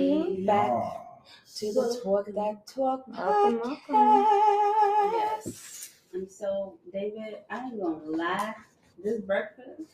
Back to the Talk That Talk Welcome, welcome. podcast. Yes. And so, David, I ain't gonna lie. This breakfast,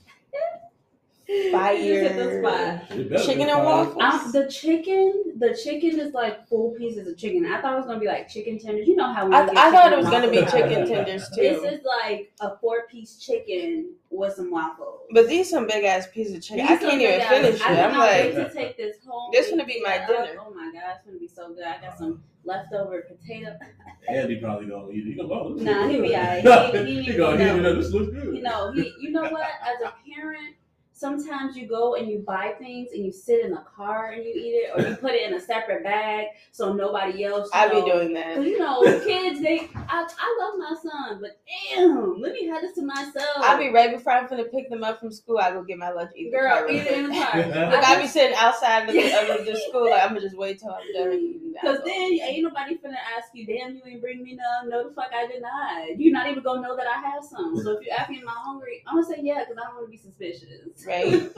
Fire. You the spot. It Chicken and fire. waffles? um, the chicken, the chicken is like full pieces of chicken. I thought it was gonna be like chicken tenders. You know how we I, get I thought it was gonna be chicken tenders too. This is like a four-piece chicken with some waffles. But these some big ass pieces of chicken. These I can't even big ass- finish I it. I'm cannot like, to take this home. This and gonna be my heat up. dinner. Oh my god, it's gonna be so good. I got some leftover potato. Andy probably gonna eat it. He gonna oh, Nah, looks he be alright. He- he- He gonna no. heat it up. This looks good. You know, he, you know what? As a parent, sometimes you go and you buy things and you sit in the car and you eat it, or you put it in a separate bag so nobody else. I be doing that. you know, kids, they. I, I love my son, but damn, let me have this to myself. I'll be right before I'm gonna pick them up from school. I go get my lunch. Eat girl, car real eat it in the car. Look, I be sitting outside of the, of the school. Like I'm gonna just wait till I'm done eating. Cause then ain't nobody finna ask you, damn, you ain't bring me none. No, the fuck I did not. You not even gonna know that I have some. So if you ask me, am I hungry? I'm gonna say yeah, cause I don't want to be suspicious. Right.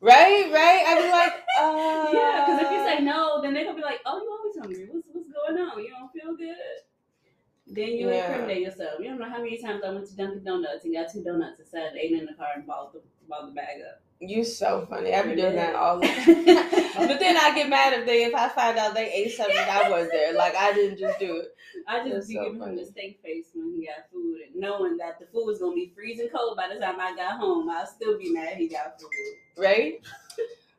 right, right. I be like, uh, yeah, because if you say no, then they're gonna be like, oh, you always hungry. What's what's going on? You don't feel good. Then you Yeah. incriminate yourself. You don't know how many times I went to Dunkin' Donuts and got two donuts and sat ate in the car and balled the balled the bag up. You so funny. I be doing that all the time. But then I get mad if they if I find out they ate something I was there. Like I didn't just do it. I just That's be so giving him funny. the steak face when he got food and knowing that the food was gonna be freezing cold by the time I got home. I'll still be mad he got food. Right?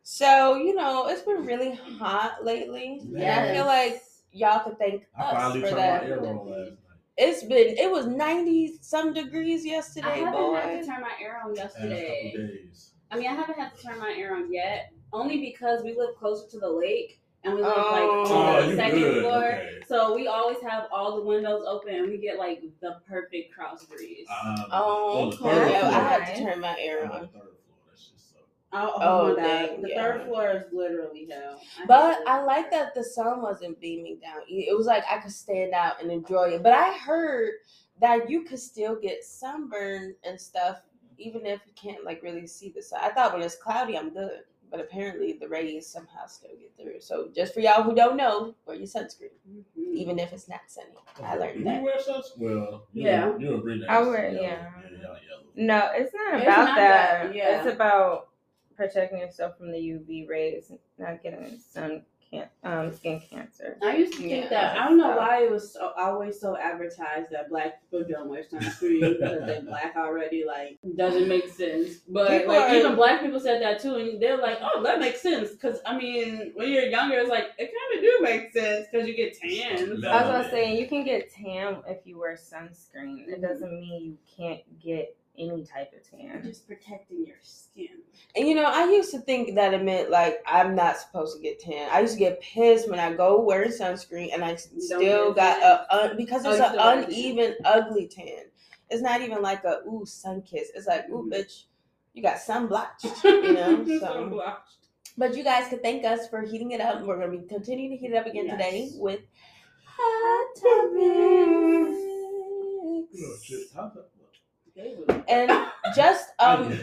So, you know, it's been really hot lately. And I feel like y'all could thank I us finally for that. my air on last night. It's been it was ninety some degrees I yesterday, haven't boy. had to turn my air on Last yesterday. couple days. I mean, I haven't had to turn my air on yet, only because we live closer to the lake and we live like Oh. Oh, on the second good? floor. Okay. So we always have all the windows open and we get like the perfect cross breeze. Um, Oh, on the okay. third floor. I had to turn my air On the on. third floor. That's just so. Oh, oh, Oh, my dang, the yeah. third floor is literally hell. I But. I like that the sun wasn't beaming down. It was like I could stand out and enjoy it. But I heard that you could still get sunburn and stuff even if you can't like really see the sun. I thought when it's cloudy I'm good. But apparently the rays somehow still get through. So just for y'all who don't know, wear your sunscreen. Mhm. Even if it's not sunny. I learned you that. You wear sunscreen? Well, you Yeah. And, you and Brittany. I wear- yellow. yeah. Yeah, yellow. No, it's not It's about not that. that, yeah. It's about protecting yourself from the UV rays, not getting sun can um skin cancer. I used to think Yeah. that I don't know why it was so, always so advertised that black people don't wear sunscreen because they're black already. Like doesn't make sense. But People like are- even black people said that too, and they're like, "Oh, that makes sense." Because I mean, when you're younger, it's like it kind of do make sense because you get tans. No. I was gonna say you can get tan if you wear sunscreen. It doesn't mean you can't get any type of tan. Just protecting your skin. And you know, I used to think that it meant like I'm not supposed to get tan. I used to get pissed when I go wearing sunscreen and I still got tan? a un, because Oh, it's you an still tan. uneven, ugly tan. It's not even like a ooh sun kiss. It's like ooh Mhm. bitch, you got sun blotched. You know, So so. blotched. But you guys can thank us for heating it up. We're gonna be continuing to heat it up again today with hot Oh, topics. And just um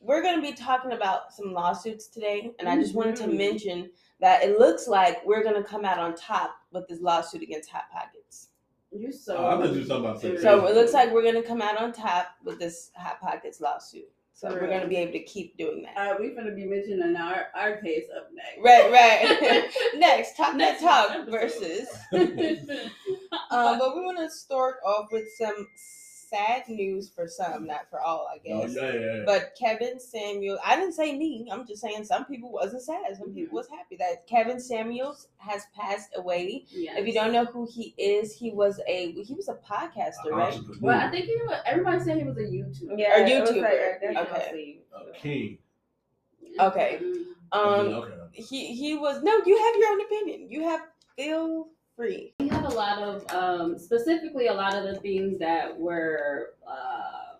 we're going to be talking about some lawsuits today and i just wanted to Mhm. mention that it looks like we're going to come out on top with this lawsuit against hot pockets You so. Oh, I thought you were talking about sex. so it looks like we're going to come out on top with this hot pockets lawsuit so For we're going to be able to keep doing that Uh, we gonna be mentioning our our case up next. right right next talk that Next talk episode. versus um, but we want to start off with some sad news for some not for all i Oh, guess yeah, yeah, yeah. But Kevin Samuel, I didn't say me. I'm just saying some people wasn't sad. Some people was happy that Kevin Samuels has passed away. Yes. If you don't know who he is, he was a he was a podcaster, right? Entrepreneur. Well, I think he was, everybody said he was a YouTuber. Yeah, Or it was YouTuber. like, Okay. you'll see. A king. Okay. Um, okay. he he was no. You have your own opinion. You have feel free. We have a lot of, um, specifically a lot of the things that were um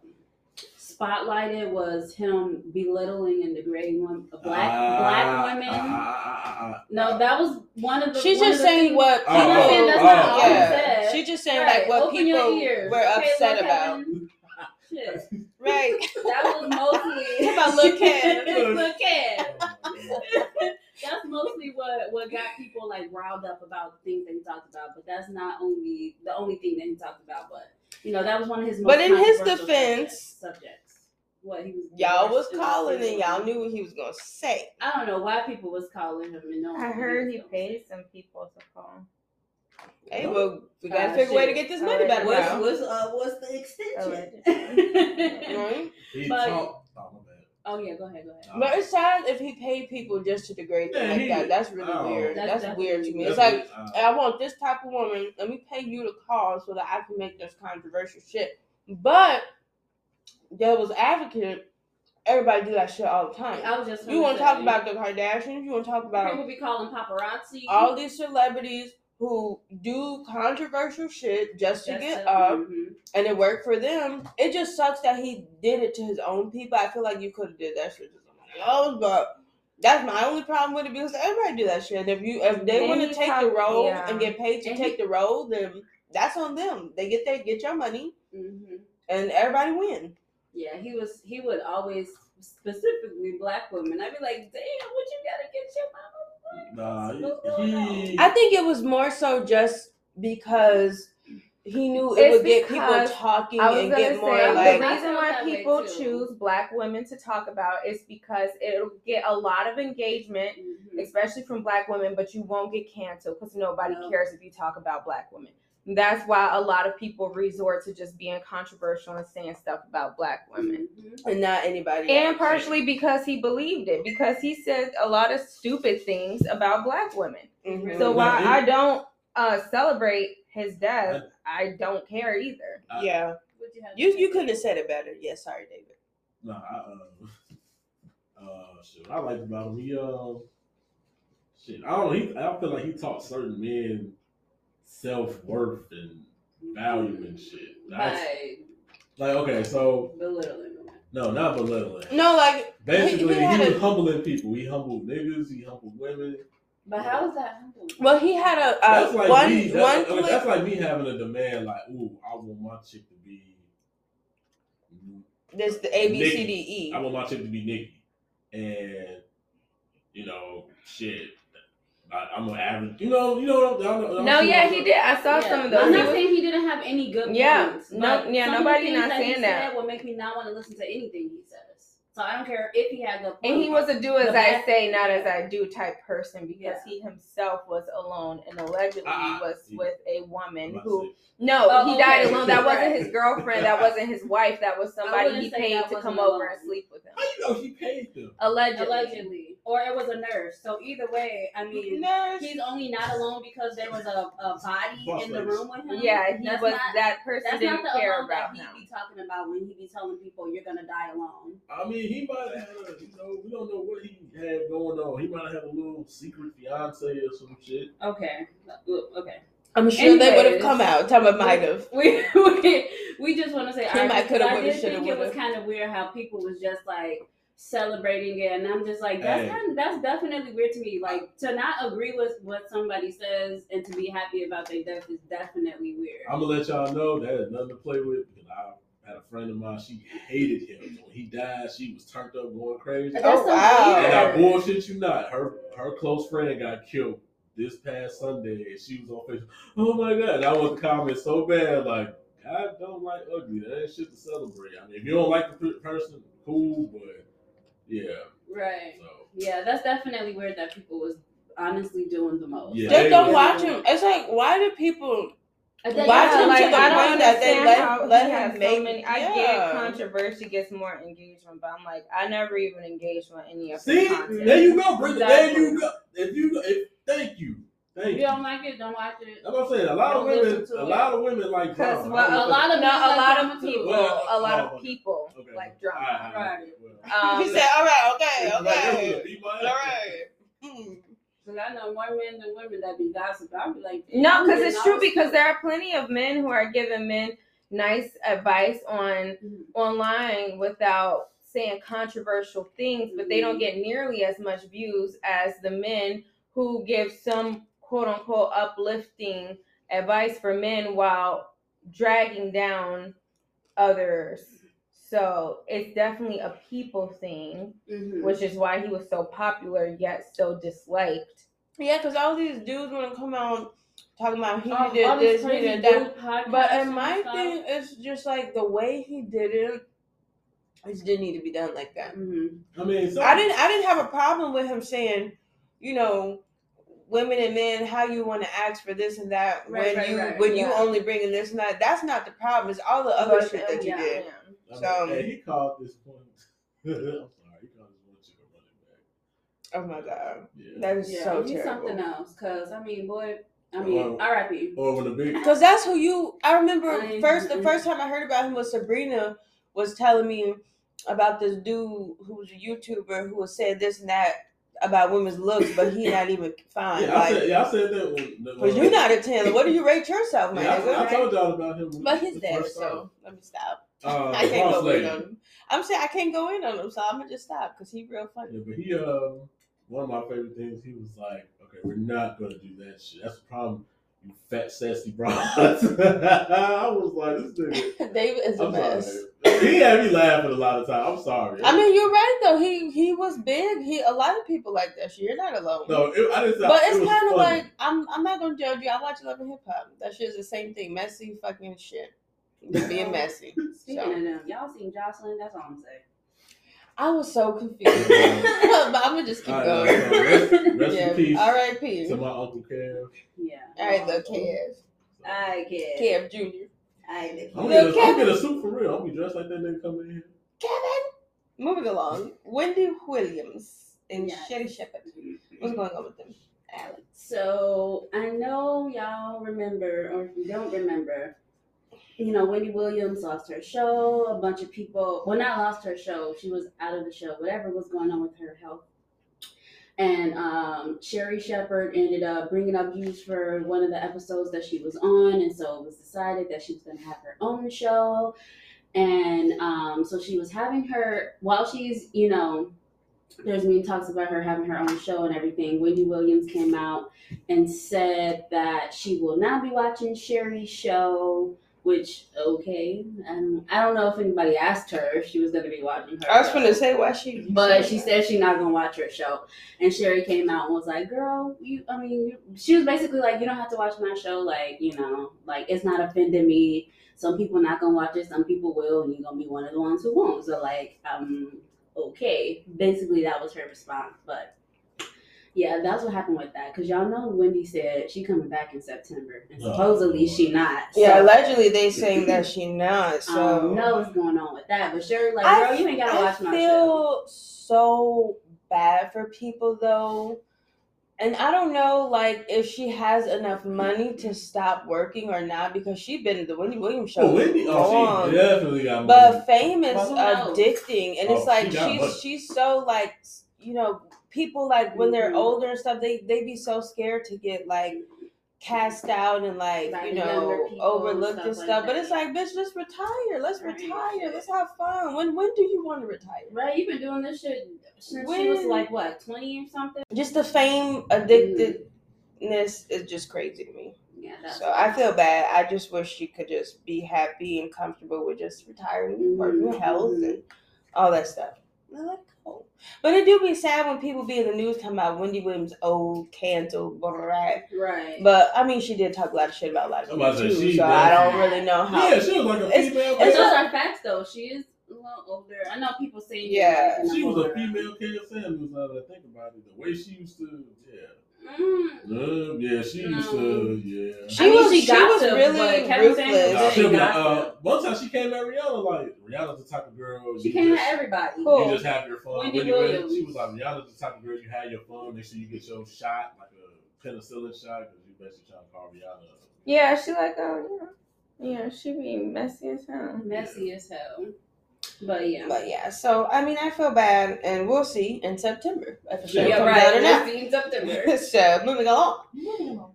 spotlighted was him belittling and degrading one, black Ah, black women. ah, ah, ah, ah, no, ah. that was one of the. She's just saying what Oh, people. I'm not that's oh, all oh. yeah, she's just saying Right, like what open people were upset look, about. Shit. Right. That was mostly About Lil' Kev. Look at. That's mostly what what got people like riled up about the things that he talked about. But that's not only the only thing that he talked about. But you know, that was one of his. Most But in his controversial defense- subjects, subjects. What he was. Y'all was calling and y'all knew what he was gonna say. I don't know why people was calling him and knowing. I heard was he gonna paid some people to call. Hey, well, we gotta Uh, figure a way to get this money back Alright. now. What's what's uh what's the extension? Right? He But- talked. Oh, my bad. yeah, go ahead, go ahead. But it's sad if he paid people just to degrade them Yeah, like he- that. That's really oh. weird. That's That's, weird to me. It's like uh, I want this type of woman. Let me pay you to call so that I can make this controversial shit. But devil's advocate, everybody do that shit all the time. I was just. You want gonna talk about the Kardashians? You want to talk about people be calling paparazzi all these celebrities who do controversial shit just to get to- up, mhm. and it worked for them. It just sucks that he did it to his own people. I feel like you could have did that shit to somebody else, but. That's my only problem with it because everybody do that shit. And if you if they want to take the role yeah. and get paid to And take the role, then that's on them. They get they get your money Mhm. and everybody win. Yeah, he was. He would always specifically black women. I'd be like, damn, what you gotta get your mama? Nah, What's he. I think it was more so just because he knew it would get people talking I was and get say more the like I reason why people choose black women to talk about is because it'll get a lot of engagement, Mhm. especially from black women, but you won't get canceled because nobody No. cares if you talk about black women. That's why a lot of people resort to just being controversial and saying stuff about black women. Mhm. and not anybody. And else. partially because he believed it, because he said a lot of stupid things about black women. Mhm. So Now, while I don't uh, celebrate his death, I don't care either. yeah, you, have you you couldn't have said it better. Yeah, sorry, David. Nah, I, uh, uh, shit. I liked about him. He, uh, shit. I don't know. He, I feel like he taught certain men self worth and value and shit. That's, by like, okay, so belittling no, not belittling. No, like Basically, he he, had was a- humbling people. He humbled niggas. He humbled women. But how is that humble? well, he had a, That's like one me. one That's, that's like me having a demand. Like, ooh, I want my chick to be. This the A B C Nikki. D I E. want my chick to be Nikki, and you know, shit. I, I'm an average. You know, you know. y'all know- y'all No, yeah, he did. I saw Yeah. some of those. I'm He not was- saying he didn't have any good Yeah, points. no- yeah, some nobody not saying that. said Will make me not want to listen to anything he says. So I don't care if he had good points. And he was a do as I say, not as I do type person because Yeah. he himself was alone and allegedly Ah, was he- with a I'm woman who say, no, Oh, he died alone. That wasn't his girlfriend. That wasn't his wife. That was somebody he paid to wasn't come over and sleep with him. How you know he paid them? Allegedly. allegedly, or it was a nurse. So either way, I mean, Nurse. he's only not alone because there was a, a body Boss in the ladies. room with him. Yeah, he That's was not- that person That's didn't not the care alone about that him. he be talking about when he be telling people you're gonna die alone. I mean, he might have had a, you know, we don't know what he had going on. He might have had a little secret fiance or some shit. Okay, okay. I'm sure they would have come out. Tell me might have. We we, we just want to say He all right, might coulda, I woulda, did shoulda, think it was woulda. kind of weird how people was just like celebrating it, and I'm just like that's Hey. kind of, that's definitely weird to me. Like to not agree with what somebody says and to be happy about their death is definitely weird. I'm gonna let y'all know that had nothing to play with because I had a friend of mine. She hated him. When he died, she was turned up, going crazy. That's Oh, so wow. And I weird. bullshit you not. Her her close friend got killed this past Sunday, and she was on Facebook. Oh my god! And I was the comment so bad, like I don't like ugly. That ain't shit to celebrate. I mean, if you don't like the person, cool, but yeah. Right. So Yeah, that's definitely weird that people was honestly doing the most. Yeah, Just they- don't watch him. It's like why do people I think- Watch Yeah, him like to the I don't point that they understand let- how let he him has so make- many. I yeah. get controversy gets more engagement, but I'm like I never even engaged with any of that. see, there you go, Brenda. There you go. If you, if, thank you, thank you you. don't like it, don't watch it. That's what I'm saying. A lot of Don't listen women, to a it. lot of women like Because drama. well, I a don't lot of men no, a lot of people, Well, a lot oh, of people Okay. like drama. Alright, Right. well. Um, he said, All right, okay, okay. gonna beat my All ass. right. Hmm. Because I know more men than women that be gossiping. I'll be like, No, because it's true. Because there are plenty of men who are giving men nice advice on Mhm. online without saying controversial things, but they don't get nearly as much views as the men who give some quote unquote uplifting advice for men while dragging down others. So it's definitely a people thing, Mhm. which is why he was so popular yet so disliked. Yeah, because all these dudes want to come out talking about he all, did this, he did that. But in and my stuff. thing, it's just like the way he did it. It didn't need to be done like that. Mhm. I mean, some, I didn't. I didn't have a problem with him saying, you know, women and men, how you want to ask for this and that Right, when right, you right, when you yeah. only bringing this and that. That's not the problem. It's all the other But, shit that you yeah. did. I mean, So- hey, he called this point. I'm sorry, he called this one chick a running back. Oh my god, Yeah. that is Yeah, so he's terrible. something else. Cause I mean, boy, I mean, Well, R.I.P. Or when the big Because that's who you. I remember I- first. The first time I heard about him was Sabrina was telling me about this dude who was a YouTuber who was saying this and that about women's looks, but he not even fine. Yeah, I said, yeah, I said that when. Cause you're not a ten. What do you rate yourself, man? Yeah, I, I told y'all about him. when but he he's was dead, so let me stop. Uh, I can't go in on him. I'm saying I can't go in on him, so I'm gonna just stop because he real funny. Yeah, but he um one of my favorite things. He was like, "Okay, we're not gonna do that shit. That's the problem, you fat sassy broads." I was like, "This nigga." David is a I'm mess. sorry. He had me laughing a lot of times. I'm sorry. I mean, you're right though. He he was big. He a lot of people like that shit. You're not alone. no, it, I didn't. But it it's kind of like I'm. I'm not gonna judge you. I watch Love and Hip Hop. That shit's the same thing. Messy fucking shit. Just being messy. Speaking So of them, y'all seen Jocelyn? That's all I'm saying. I was so confused. but I'm gonna just keep All right, going. so rest, rest yeah. in peace R.I.P. to my uncle Kev. Yeah. All right, look, Kev. I get. Kev Jr. I I'm Look, gonna, I'm suit for real. I'm gonna be dressed like that nigga coming in. Kevin. Moving along. Wendy Williams and Yes. Sherri Shepherd. What's going on with them? Alex. So I know y'all remember, or if you don't remember, you know, Wendy Williams lost her show. A bunch of people, well, not lost her show. She was out of the show. Whatever was going on with her health. And um, Sherri Shepherd ended up bringing up views for one of the episodes that she was on, and so it was decided that she was going to have her own show. And um, so she was having her while she's, you know, there's many talks about her having her own show and everything. Wendy Williams came out and said that she will not be watching Sherri's show. Which okay, and I don't know if anybody asked her if she was going to be watching her. I was gonna say why she. But she said she's not gonna watch her show, and Sherri came out and was like, "Girl, you. I mean, you, she was basically like, you don't have to watch my show. Like, you know, like it's not offending me. Some people not gonna watch it. Some people will, and you're gonna be one of the ones who won't. So like, um, okay. Basically, that was her response. But yeah, that's what happened with that. Cause y'all know Wendy said she coming back in September, and Oh, supposedly Lord. she not. Yeah, allegedly they saying that she not. I So don't know what's going on with that. But Sherri, like, I- girl, you ain't gotta I watch my show. I feel so bad for people though. And I don't know, like, if she has enough money to stop working or not, because she been in the Wendy Williams show. Oh, Wendy, for oh, she definitely got money. But fame is Well, who knows? addicting, and Oh, it's like got she's money. she's so like you know people like when they're Mhm. older and stuff they they be so scared to get like cast out and like By you know people and overlooked and stuff stuff. like but it's like bitch, let's retire. Let's Right. retire. Let's have fun. When when do you want to retire? Right, you've been doing this shit since she was like what, twenty or something? Just the fame addictedness is just crazy to me. Yeah, So I feel bad. I just wish she could just be happy and comfortable with just retiring, working Mhm, health, and all that stuff. I like cool. But it do be sad when people be in the news talking about Wendy Williams old, canceled, blah, blah, blah. right. But I mean, she did talk a lot of shit about a lot of people about to say, too. she So I don't really know how. yeah, she was like a It's- female. but it's those not- are facts though. She is a little older. I know people say Yeah. she was a female Kaya Samuels. Now that I think about it, the way she used to, yeah, Mm. uh, yeah, she used to, yeah. She I mean, was- she she got was to, really but Kevin ruthless. Nah, didn't she'll be like, got uh, to. one time she came at Rihanna like Rihanna's the type of girl She you came just, at everybody. Cool. you just have your fun. Wendy Wendy Williams, Williams. she was like Rihanna's the type of girl you have your fun. Make sure you get your shot like a penicillin shot because you basically trying to call Rihanna. Yeah, she like oh yeah, yeah, she be messy as hell. Messy as hell. But yeah. But yeah, so I mean, I feel bad, and we'll see in September if the Yeah, Yeah, comes right. out or not. We'll see in September. so moving along,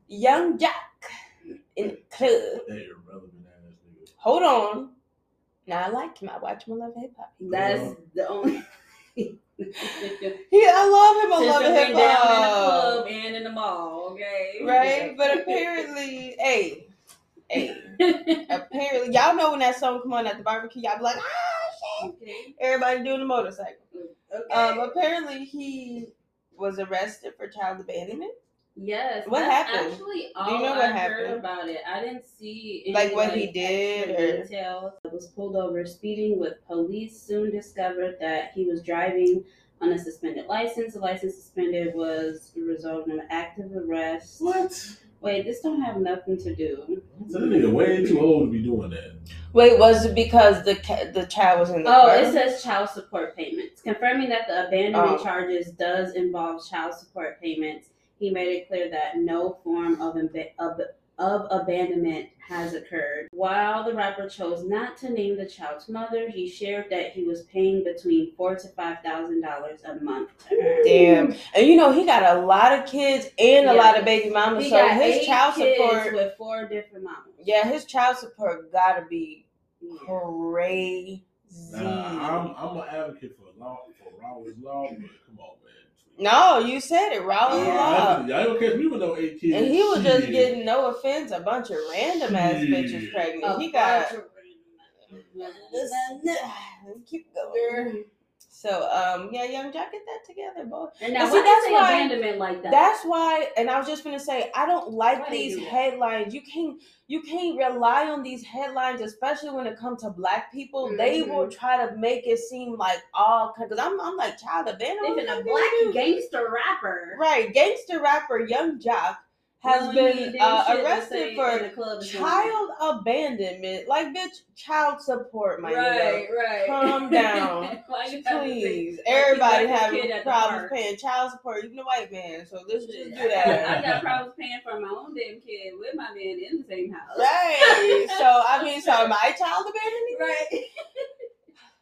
Yung Joc in the club. That irrelevant ass nigga. Hold on. Now I liked him. I watch him on Love and Hip Hop. That's the only. Yeah, I love him on Love and Sister Hip went down in the Hop. club and in the mall, okay? Right? But apparently, hey, hey, apparently, y'all know when that song come on at the barbecue, y'all be like, ah, Okay. Everybody doing the motorcycle. Okay. Um, apparently he was arrested for child abandonment. yes. what happened? Actually, Do you know I what heard happened? about it, I didn't see any, Like what he did, or- details. It was pulled over speeding with police. Soon discovered that he was driving on a suspended license. The license suspended was the result of an active arrest. What? Wait, this don't have nothing to do. So that nigga way too old to be doing that. Wait, was it because the ca- the child was in the Oh, car? it says child support payments. Confirming that the abandonment Oh. charges does involve child support payments. He made it clear that no form of, of, of abandonment has occurred. While the rapper chose not to name the child's mother, he shared that he was paying between four to five thousand dollars a month to her. Damn. And you know he got a lot of kids and a Yeah. lot of baby mamas. He so got his eight child kids support, with four different mamas. yeah, his child support gotta be. Crazy. Nah, I'm I'm an advocate for law for Raleigh's law, but come on, man. No, you said it, Raul Yeah. Law. Y'all y'all don't catch me with no eight kids. And he was just getting no offense, a bunch of random ass Shit. bitches pregnant. A he got bunch of- keep going. So um yeah, Yung Joc, get that together, boy. And now, And why see, that's why- abandonment like that? That's why, and I was just gonna say, I don't like Why these do headlines. You can't, you can't rely on these headlines, especially when it comes to black people. They Mhm. will try to make it seem like all because I'm, I'm like child abandonment. Even a black do you do? gangster rapper. right? Gangster rapper Yung Joc has been uh, arrested for in the club is going child abandonment. Like, bitch, child support, my Right, nigga. right. Calm down. Why you have to say- Please, everybody having problems paying child support, even the white man. So let's just do that. I got problems paying for my own damn kid with my man in the same house. Right. So I mean, so my child abandoning Right.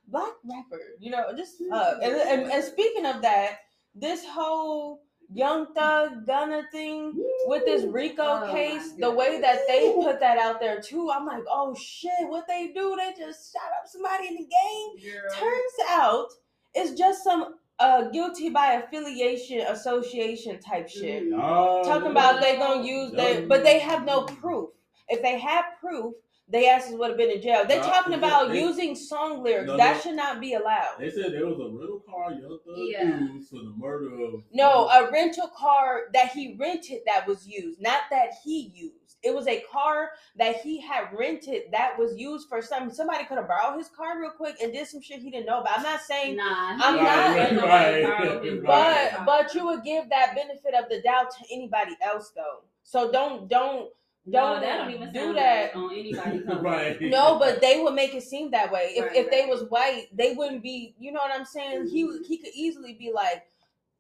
black rapper, you know, just fuck. And, and, and speaking of that, this whole Young Thug Gunna thing with this RICO Oh case, the way that they put that out there too, I'm like, oh shit, what they do? They just shot up somebody in the game. Girl. Turns out it's just some uh guilty by affiliation association type shit. Mhm. Oh, talking about they gonna use their, but they have no proof. If they had proof, they asses would have been in jail. They're Nah, talking about they- using song lyrics. No, that no. should not be allowed. They said there was a rental car Young Thug Yeah. used for the murder of No, a rental car that he rented that was used, not that he used. It was a car that he had rented that was used for something. Somebody could have borrowed his car real quick and did some shit he didn't know about. I'm not saying Nah, I'm he not- ain't Right, borrow right. but but you would give that benefit of the doubt to anybody else though. So don't don't no, don't that don't even do that. on anybody's cover. right. No, but they would make it seem that way. If Right, if they was white, they wouldn't be. You know what I'm saying? He he could easily be like,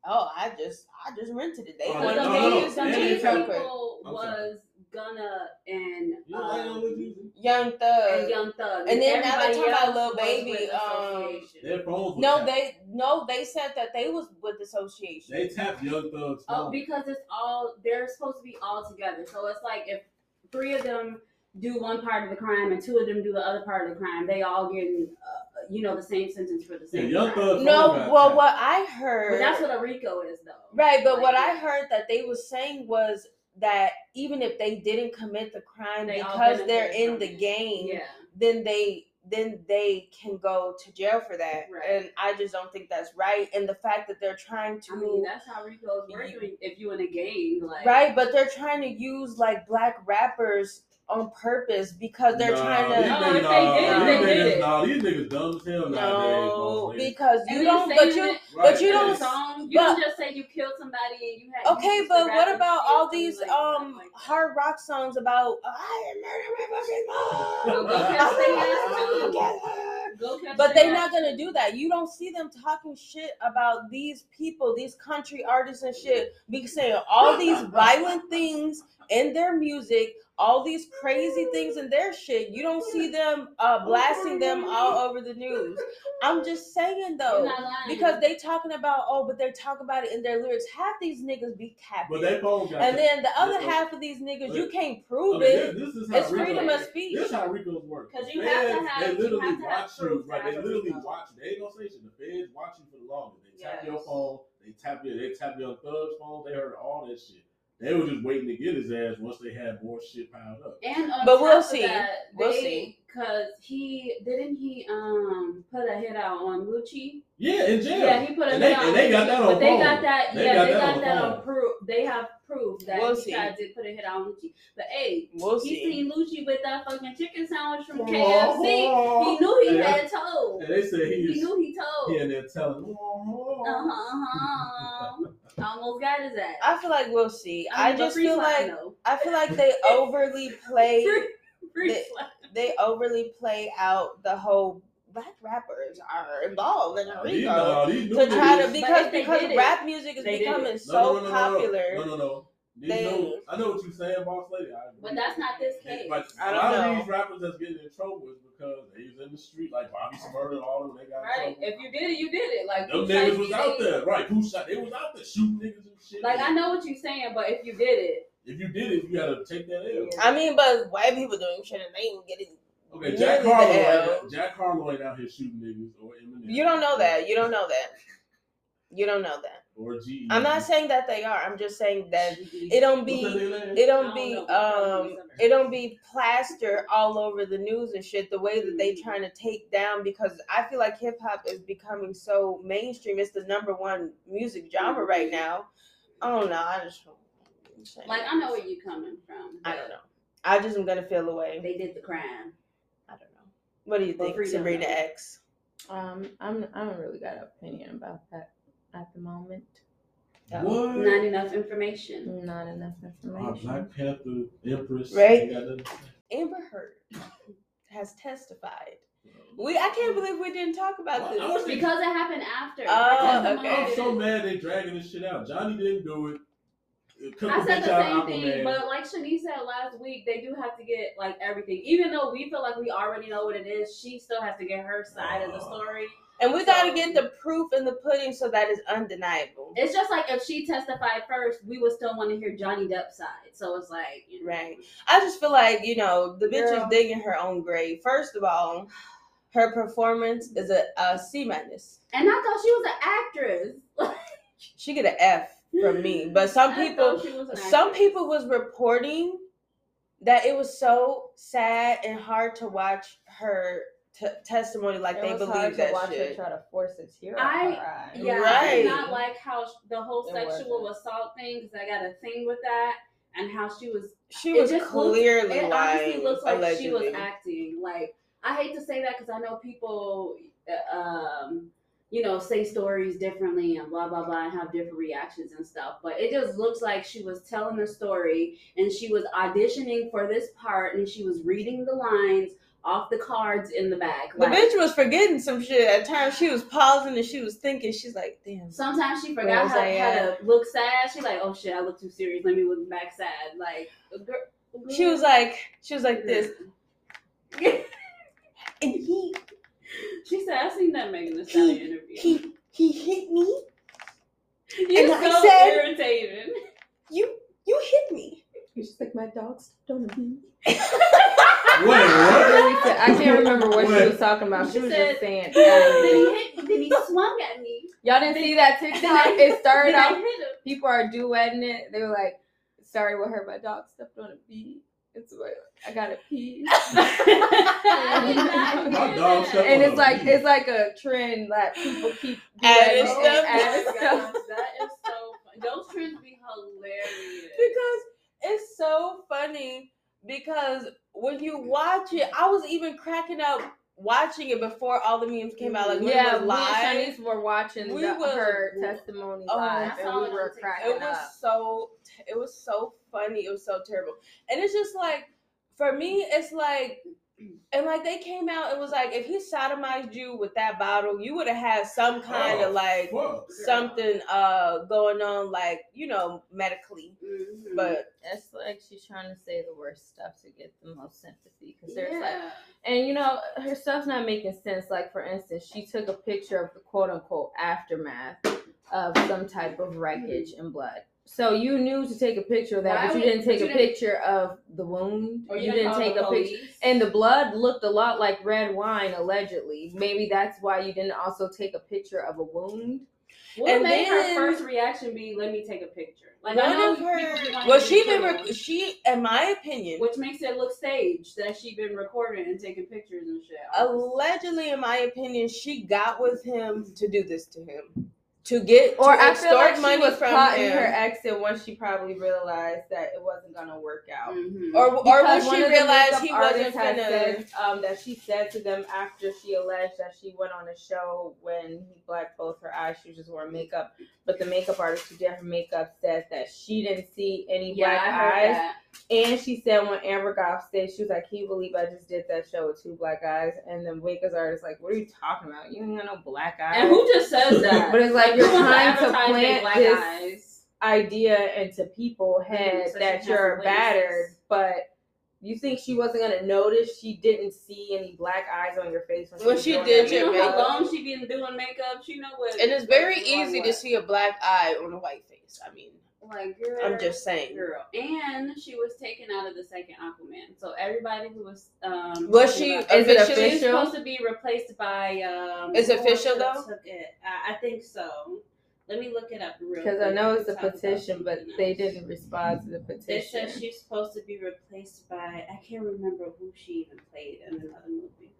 "Oh, I just I just rented it. They Oh, wanted no, to no, no. some And cheese it's real how- quick." people I'm sorry. was Gunna and You know, I um, was using Young and Thug. Young Thug, And then now they're talking about else Lil Baby, um, association. their phones. No, tapped. they no, they said that they was with association. they tapped Young Thug's. Oh, because it's all they're supposed to be all together. So it's like if three of them do one part of the crime and two of them do the other part of the crime, they all getting uh, you know the same sentence for the same Young crime. No, well, tapped. what I But heard, that's what a RICO is, though. right? But Like, what I heard that they was saying was that even if they didn't commit the crime because they're in the game, Yeah. then they then they can go to jail for that. Right. And I just don't think that's right. And the fact that they're trying to I mean, that's how RICOs work. You- If you in a gang, like right, but they're trying to use like black rappers on purpose because they're Nah, trying to No, niggas- if they did it, nah, they did niggas- Nah, these niggas dumb as hell no bro. because you don't saying but you Right. but you don't song, you but- just say you killed somebody and you had. Okay, used but what about all these like, um like hard rock songs about I murder my fucking mom? Well, go catch their ass, too. Together. Go catch But they're not gonna do that. You don't see them talking shit about these people, these country artists and shit, be saying all these violent things in their music, all these crazy things in their shit. You don't see them uh, blasting them all over the news. I'm just saying though, because they talking about oh, but they're talking about it in their lyrics. Half these niggas be capping. But they phone got And tapped. then the other This- half of these niggas, you can't prove Okay, it. this, this is how It's RICO- freedom of speech. This is how RICOs work. 'Cause Because you have to feds, have- They you literally have to have watch you, right? They literally watch. They ain't gonna say shit. The feds watch you for the longest. They tap your phone. They tap your. They tap your thug's phone. They heard all that shit. They were just waiting to get his ass once they had more shit piled up. And on But top we'll of see. That, We'll they, see. Cause he didn't he um put a hit out on Lucci. Yeah, in jail. Yeah, he put a and hit they, out. and they got that on But they got that. They yeah, got they that got on that phone. on proof. They have proof that We'll he see. guy did put a hit out on Lucci. But hey, We'll he see. seen Lucci with that fucking chicken sandwich from Oh. KFC. He knew he Yeah. had told. And they said he He is knew he told. he in there telling. Uh huh. Almost got his ass. I feel like we'll see. I, mean, but just feel slime, like though. I feel like they overly play Free- free they- they overly play out the whole black rappers are involved in a These, RICO no, these to try to because because did it, rap music is they becoming it. so no, no, no, no, popular. No, no, no. These They- no, I know what you're saying, boss lady. But that's not this case. But I a don't lot know. of these rappers that's getting in trouble is because they was in the street, like Bobby Shmurda and all of them. They got Right. in trouble. If you did it, you did it. Like Them niggas was out they- there, right? Who shot? They was out there shooting niggas and shit. Like I know what you're saying, but if you did it, If you did it, you gotta take that L. Yeah. I mean, but white people doing shit and they ain't getting. Okay, Jack Nearly Harlow, the ain't, L. Jack Harlow ain't out here shooting niggas or Eminem. You don't know that. You don't know that. You don't know that. Or G. I'm not saying that they are. I'm just saying that it don't be. It don't don't be know, but probably um it don't be plastered all over the news and shit the way that they Mm. trying to take down because I feel like hip hop is becoming so mainstream. It's the number one music genre right now. I don't know. I just like I know where you're coming from. I don't know. I just am gonna feel away. They did the crime. I don't know. What do you think, Sabrina. X? Um, I'm I don't really got an opinion about that at the moment. What? Not enough information. Not enough Our information. Black Panther Empress. Right. ain't got nothing to say. Amber Heard has testified. Oh. We I can't believe we didn't talk about What? this. I was Because it happened after. Oh, Her okay. I'm so did- mad they dragging this shit out. Johnny didn't do it. It could I have said been the John same thing, Aquaman. but like Shanice said last week, they do have to get like everything. Even though we feel like we already know what it is, she still has to get her side of the oh. story. And we got to get the proof in the pudding so that is undeniable. It's just like if she testified first, we would still want to hear Johnny Depp's side. So it's like, you know, Right. I just feel like, you know, the bitch Girl. is digging her own grave. First of all, her performance is a, a C minus. And I thought she was an actress. She get an F from me. But some people thought she was an some people was reporting that it was so sad and hard to watch her t- testimony like It they was believe hard to that watch shit. her try to force a tear I- out her. Yeah, I Right. did not like how the whole It sexual wasn't. assault thing because I got a thing with that, and how she was. She was just looks- clearly it lying. honestly looks like allegedly. she was acting. Like I hate to say that because I know people, uh, um, you know, say stories differently and blah blah blah and have different reactions and stuff. But it just looks like she was telling a story and she was auditioning for this part and she was reading the lines off the cards in the back. the Like, bitch was forgetting some shit. At times she was pausing and she was thinking. She's like, damn. Sometimes she Where forgot how, I how to look sad. She like, oh shit, I look too serious. Let me look back sad. Like, a girl, She was like, she was like this. And he she said, I seen that Megan Thee Stallion interview. he he hit me. You're and I so said- irritating. You you hit me. She's just like my dogs don't abuse. Wait, what? Said- I can't remember what she was talking about. She She was said- just saying. then he hit me. Then he swung at me. Y'all didn't see that TikTok? It started Then off. People are duetting it. They were like, it started with her. My dog stepped on a bee. It's like I got a pee. I did not My hear dog that. stepped and it's like it's like a trend that people keep Adding duetting Oh stuff. adding stuff. that is so fun. Those trends be hilarious. because it's so funny because when you watch it, I was even cracking up watching it before all the memes came out. Like when yeah, it was we live, and Shanice were watching We the, was- her testimony Oh, live, and we were cracking it was up. so it was so funny. It was so terrible, and it's just like for me, it's like. And like they came out, it was like if he sodomized you with that bottle, you would have had some kind Oh, of like fuck. something uh going on, like you know, medically. Mhm. But It's like she's trying to say the worst stuff to get the most sympathy because there's like. And you know, her stuff's not making sense. Like for instance, she took a picture of the quote unquote aftermath of some type of wreckage and blood. So you knew to take a picture of that, Why but you would- didn't take but a you didn't- picture of the wound. Or you didn't call take the a picture. police. And the blood looked a lot like red wine, allegedly. Maybe that's why you didn't also take a picture of a wound. What And made then- her first reaction be, "Let me take a picture"? Like I One know of people be her, wanting well, to she be been killed, rec- she, in my opinion, which makes it look staged that she been recording and taking pictures and shit. allegedly, in my opinion, she got with him to do this to him, to get Or to I feel like she money was from plotting him. her exit once she probably realized that it wasn't gonna work out. Mhm. or or Because when she of realized makeup he wasn't artists had finna. said, um, that she said to them after she alleged that she went on a show when he blacked both her eyes, she was just wearing makeup. But the makeup artist who did her makeup said that she didn't see any yeah, black I heard eyes. that. And she said when Amber got off stage, she was like, "Can you believe I just did that show with two black eyes?" And then Waka's artist like, "What are you talking about? You ain't got no black eyes." And who just says that? But it's like you're trying to advertise their plant black this eyes. idea into people's mm-hmm, head so that you're battered, but you think she wasn't gonna notice she didn't see any black eyes on your face when she, When was she doing did You your know makeup? how long she been doing makeup? She know what. And it's very easy to see a black eye on a white face. I mean, Like, girl, I'm just saying. girl. And she was taken out of the second Aquaman. So everybody who was um Was she about- Is it officially? She's official? supposed to be replaced by. um Is it official, though? Took it? I, I think so. Let me look it up real. Because I know it's a can talk about petition, but something they didn't respond to the They petition. said she's supposed to be replaced by. I can't remember who she even played in another movie.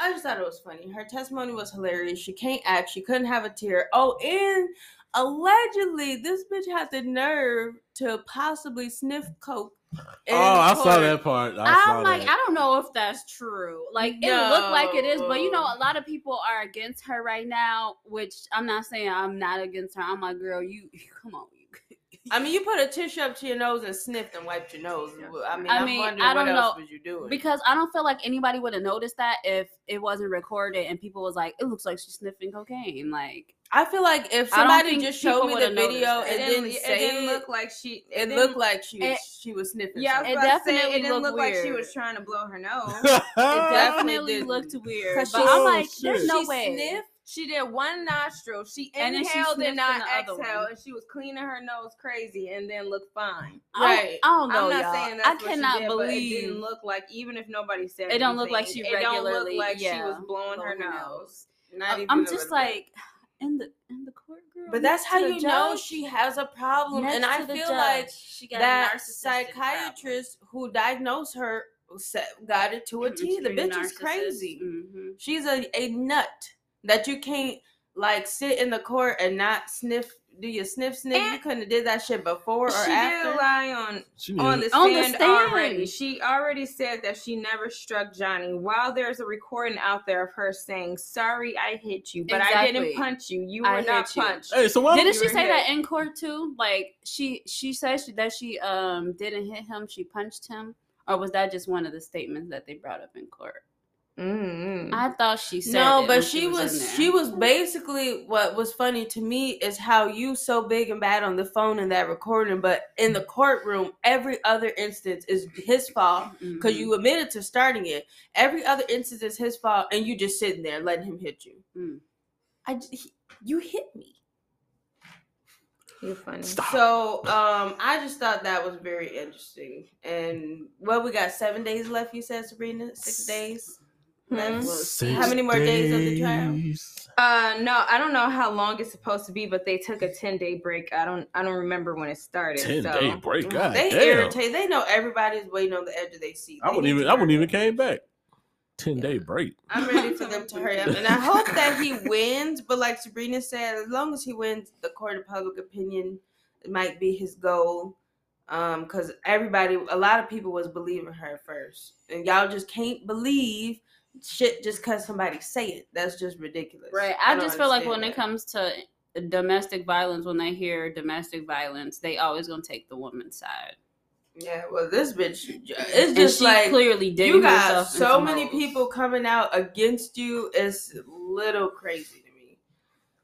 I just thought it was funny. Her testimony was hilarious. She can't act. She couldn't have a tear. Oh, and allegedly, this bitch had the nerve to possibly sniff coke. Oh, I saw that part. I i'm like, that. I don't know if that's true. Like, it looked like it is, but you know, a lot of people are against her right now. Which I'm not saying I'm not against her. I'm like, girl, you come on. You, I mean, you put a tissue up to your nose and sniffed and wiped your nose. I mean, I I am mean, wondering I don't else know, was you doing? because I don't feel like anybody would have noticed that if it wasn't recorded and people was like, it looks like she's sniffing cocaine. Like, I feel like if somebody just showed me the video that. and it didn't, didn't, it say didn't it, look like she. it didn't- looked like she was, it- she was sniffing. Yeah, I was. It about to say, definitely it didn't looked look like she was trying to blow her nose. it definitely definitely looked weird. 'Cause But she- I'm Oh, like, shit. there's no she way. sniffed. She did one nostril. She And then she inhaled sniffed and not in the other exhaled, and she was cleaning her nose crazy, and then looked fine. I don't- Right. I don't know, I'm not y'all. saying that's I what cannot she did, but it didn't look like even if nobody said It don't look like anything, she it don't look regularly- like she was blowing her blowing nose. Not I'm a just little bit. like in the in the court, girl. But that's how to the you know she has a problem. next and I feel judge, like she got a that narcissistic problem. psychiatrist who diagnosed her sa- got it to a Mhm, T. The bitch is narcissist. crazy. Mhm. She's a, a nut that you can't like sit in the court and not sniff. Do you sniff sniff? you couldn't have did that shit before or she did lie on She need on to- the On the stand stand. already. She already said that she never struck Johnny. While there's a recording out there of her saying, "Sorry, I hit you, but I didn't punch you. You I were not hit you." punched." Hey, so why? Didn't she were say that in court too? Like she she said she, that she um didn't hit him, she punched him, or was that just one of the statements that they brought up in court? Mm-hmm. I thought she said no, it but when she in was she was basically what was funny to me is how you so big and bad on the phone in that recording, but in the courtroom, every other instance is his fault because Mhm. you admitted to starting it. Every other instance is his fault, and you just sitting there letting him hit you. Mm. I j- he- you hit me. You're funny. Stop. So um, I just thought that was very interesting. And well, we got seven days left. You said Sabrina, six days. Left. Hmm? Six How many more days of the trial? Uh, no, I don't know how long it's supposed to be, but they took a ten day break. I don't, I don't remember when it started. Ten so. day break. God they damn. irritate. They know everybody's waiting on the edge of their seat. I wouldn't even. I wouldn't even came back. Ten day break. I'm ready for them to hurry up, and I hope that he wins. But like Sabrina said, as long as he wins, the court of public opinion might be his goal. Um, because everybody, a lot of people was believing her at first, and y'all just can't believe shit just because somebody say it. That's just ridiculous. Right. I, don't just feel like when understand it comes to domestic violence, when they hear domestic violence, they always gonna take the woman's side. Yeah, well, this bitch, it's just like clearly you got so many people coming out against you. It's little crazy to me.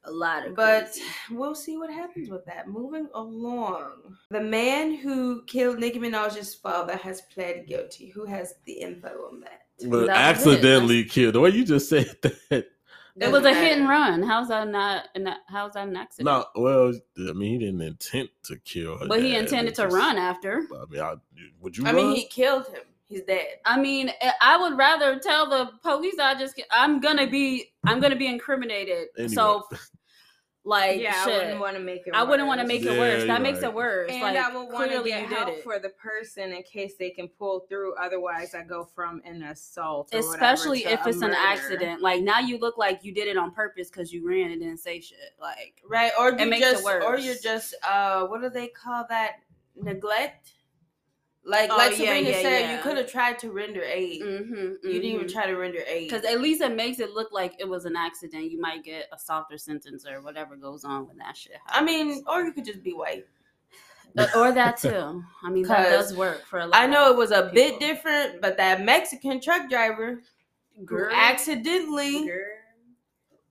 A lot of But crazy. we'll see what happens with that. Moving along. The man who killed Nicki Minaj's father has pled guilty. Who has the info on that? But That was it. accidentally killed. The way you just said that. it was a hit and run. How's that not? and How's that an accident? No, well, I mean, he didn't intend to kill her. but he intended It to just- run after. I mean, I, would you? I mean, he killed him. He's dead. I mean, eh, I would rather tell the police I just I'm gonna be I'm gonna be incriminated. So Like, yeah, I wouldn't want to make it. I wouldn't want to worse. make it worse. you're That makes right. it worse. And like, I would want to get help it. for the person in case they can pull through. Otherwise, I go from an assault, or whatever Especially if a it's an accident. Like now you look like you did it on purpose because you ran and didn't say shit. Like Right, or you makes it just, or you're just, uh, what do they call that? Neglect. Like, Oh, like yeah, Sabrina yeah, said, yeah. you could have tried to render aid. mm-hmm, You didn't even try to render aid. Because at least it makes it look like it was an accident. You might get a softer sentence or whatever goes on with that shit. I mean, or you could just be white. Uh, or that too. I mean, that does work for a lot. I know it was a bit different, but that Mexican truck driver Girl. accidentally Girl.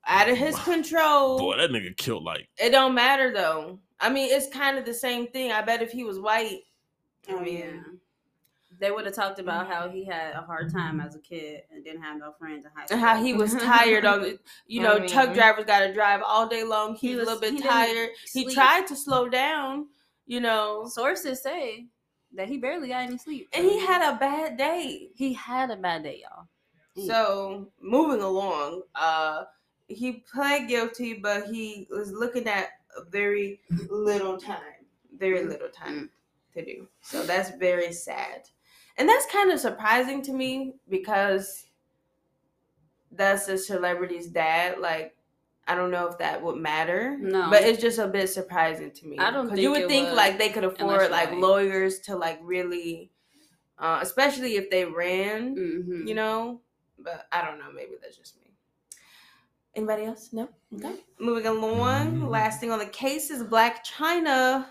out of his control. Boy, that nigga killed like It don't matter though. I mean, it's kind of the same thing. I bet if he was white, I Oh mean, yeah. They would have talked about how he had a hard time as a kid and didn't have no friends in high school. and how he was tired on the, you know, I truck drivers got to drive all day long. He, He was a little bit didn't tired. He tried to slow down, you know, Sources say that he barely got any sleep, and he had a bad day. he had a bad day, y'all. Mm. So moving along, uh, he pled guilty, but he was looking at very little time, very little time to do. So that's very sad, and that's kind of surprising to me because that's a celebrity's dad. Like, I don't know if that would matter. No. but it's just a bit surprising to me. I don't 'Cause you would it think would, like they could afford like white. lawyers to like really, uh, especially if they ran Mm-hmm. you know. But I don't know. Maybe that's just me. Anybody else? No. Okay. Moving along. Mhm. Last thing on the case is Blac Chyna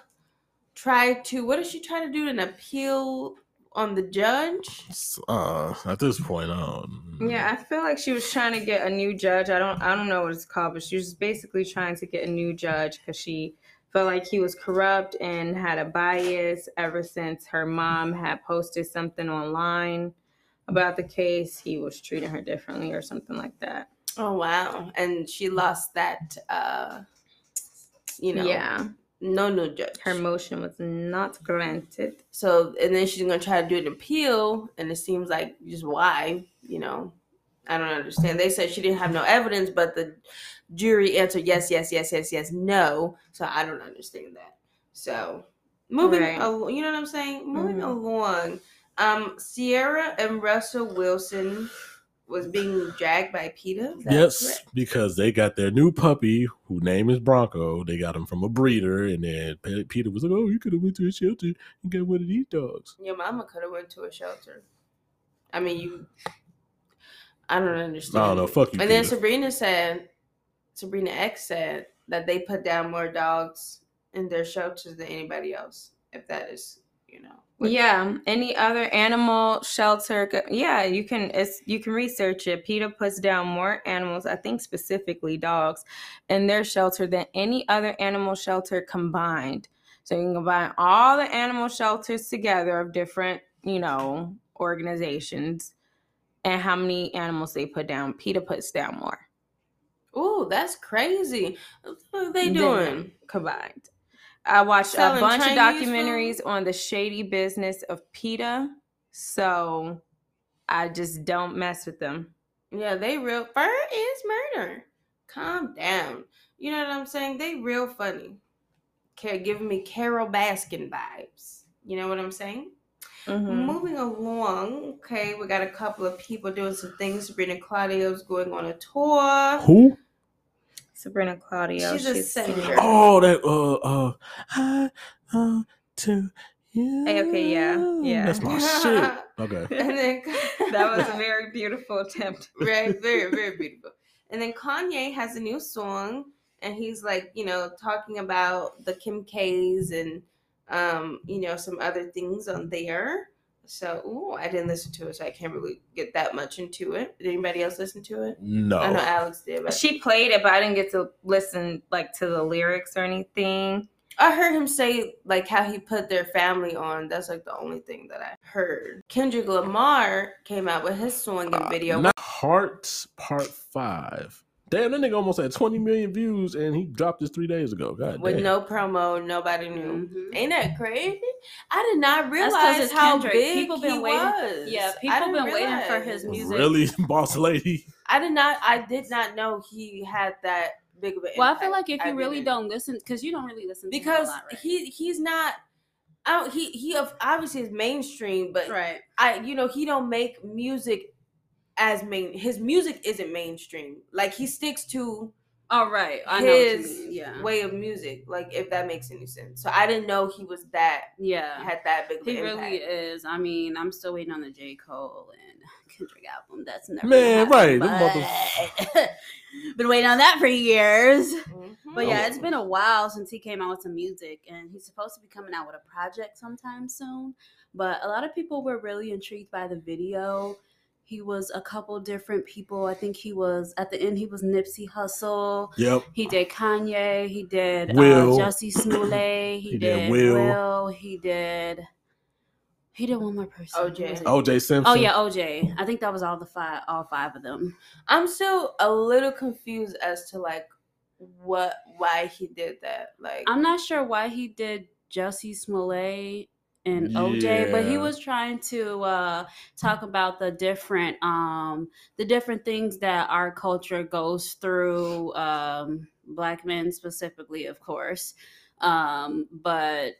tried to. What did she try to do? An appeal on the judge. uh at this point um Yeah, I feel like she was trying to get a new judge. I don't I don't know what it's called, but she was basically trying to get a new judge because she felt like he was corrupt and had a bias ever since her mom had posted something online about the case. He was treating her differently or something like that. Oh wow! And she lost that. uh You know. Yeah. No no judge. Her motion was not granted. So and then she's gonna try to do an appeal, and it seems like just why, you know, I don't understand. They said she didn't have no evidence, but the jury answered yes, yes, yes, yes, yes, no. So I don't understand that. So moving, Right. al- you know what I'm saying? Moving Mhm. along, um, Ciara and Russell Wilson was being dragged by PETA. Yes, correct? because they got their new puppy, whose name is Bronco. They got him from a breeder, and then Pe- PETA was like, "Oh, you could have went to a shelter and got one of these dogs." Your mama could have went to a shelter. I mean, you. I don't understand. I don't know. Fuck you, And then Sabrina said, Sabrina X said that they put down more dogs in their shelters than anybody else. If that is, you know. Yeah, any other animal shelter? Yeah, you can. It's you can research it. PETA puts down more animals, I think specifically dogs, in their shelter than any other animal shelter combined. So you can combine all the animal shelters together of different, you know, organizations, and how many animals they put down. PETA puts down more Ooh, that's crazy. What are they doing? them combined. I watched Selling a bunch of Chinese documentaries on the shady business of PETA, so I just don't mess with them. Yeah, they real. Fur is murder. Calm down. You know what I'm saying? They real funny. Care giving me Carole Baskin vibes. You know what I'm saying? Mhm. Moving along, okay, we got a couple of people doing some things. Sabrina Claudio's going on a tour. Who? Sabrina Claudio, She's a singer. singer. Oh, that uh uh, I uh to you. Hey, okay, yeah, yeah. That's my shit. Okay. and then that was a very beautiful attempt. very, very, very beautiful. And then Kanye has a new song, and he's like, you know, talking about the Kim K's and, um, you know, some other things on there. So, ooh, I didn't listen to it, so I can't really get that much into it. Did anybody else listen to it? No. I know Alex did. But She played it, but I didn't get to listen like to the lyrics or anything. I heard him say like how he put their family on. That's like the only thing that I heard. Kendrick Lamar came out with his song and uh, video. Not Hearts Part Five. Damn, that nigga almost had 20 million views, and he dropped this three days ago. God with damn. no promo, nobody knew. Mhm. Ain't that crazy? I did not realize it's how Kendrick. big People been he waiting- was. yeah, people didn't been waiting for his music. Really, boss lady. I did not. I did not know he had that big of an Well, I feel like if you really didn't. don't listen, because you don't really listen to him a because lot, right? he he's not. I don't, he he of- obviously is mainstream, but right. I you know he don't make music as main. His music isn't mainstream. Like he sticks to All right. I know his mean. Yeah. way of music. Like if that makes any sense. So I didn't know he was that Yeah. had that big. He an really is. I mean, I'm still waiting on the J. Cole and Kendrick album. That's never Man, gonna right, them happen, but- Been waiting on that for years. Mhm. But yeah, it's been a while since he came out with some music, and he's supposed to be coming out with a project sometime soon. But a lot of people were really intrigued by the video. He was a couple different people. I think he was at the end. He was Nipsey Hussle. Yep. He did Kanye. He did Will. uh, Jussie Smollett. He, He did, did Will. Will. He did. He did one more person. Who OJ. was? OJ Simpson. Oh yeah, OJ. I think that was all the five, all five of them. I'm still a little confused as to like what why he did that. Like I'm not sure why he did Jussie Smollett and OJ, but he was trying to uh, talk about the different um, the different things that our culture goes through. Um, black men specifically, of course, um, but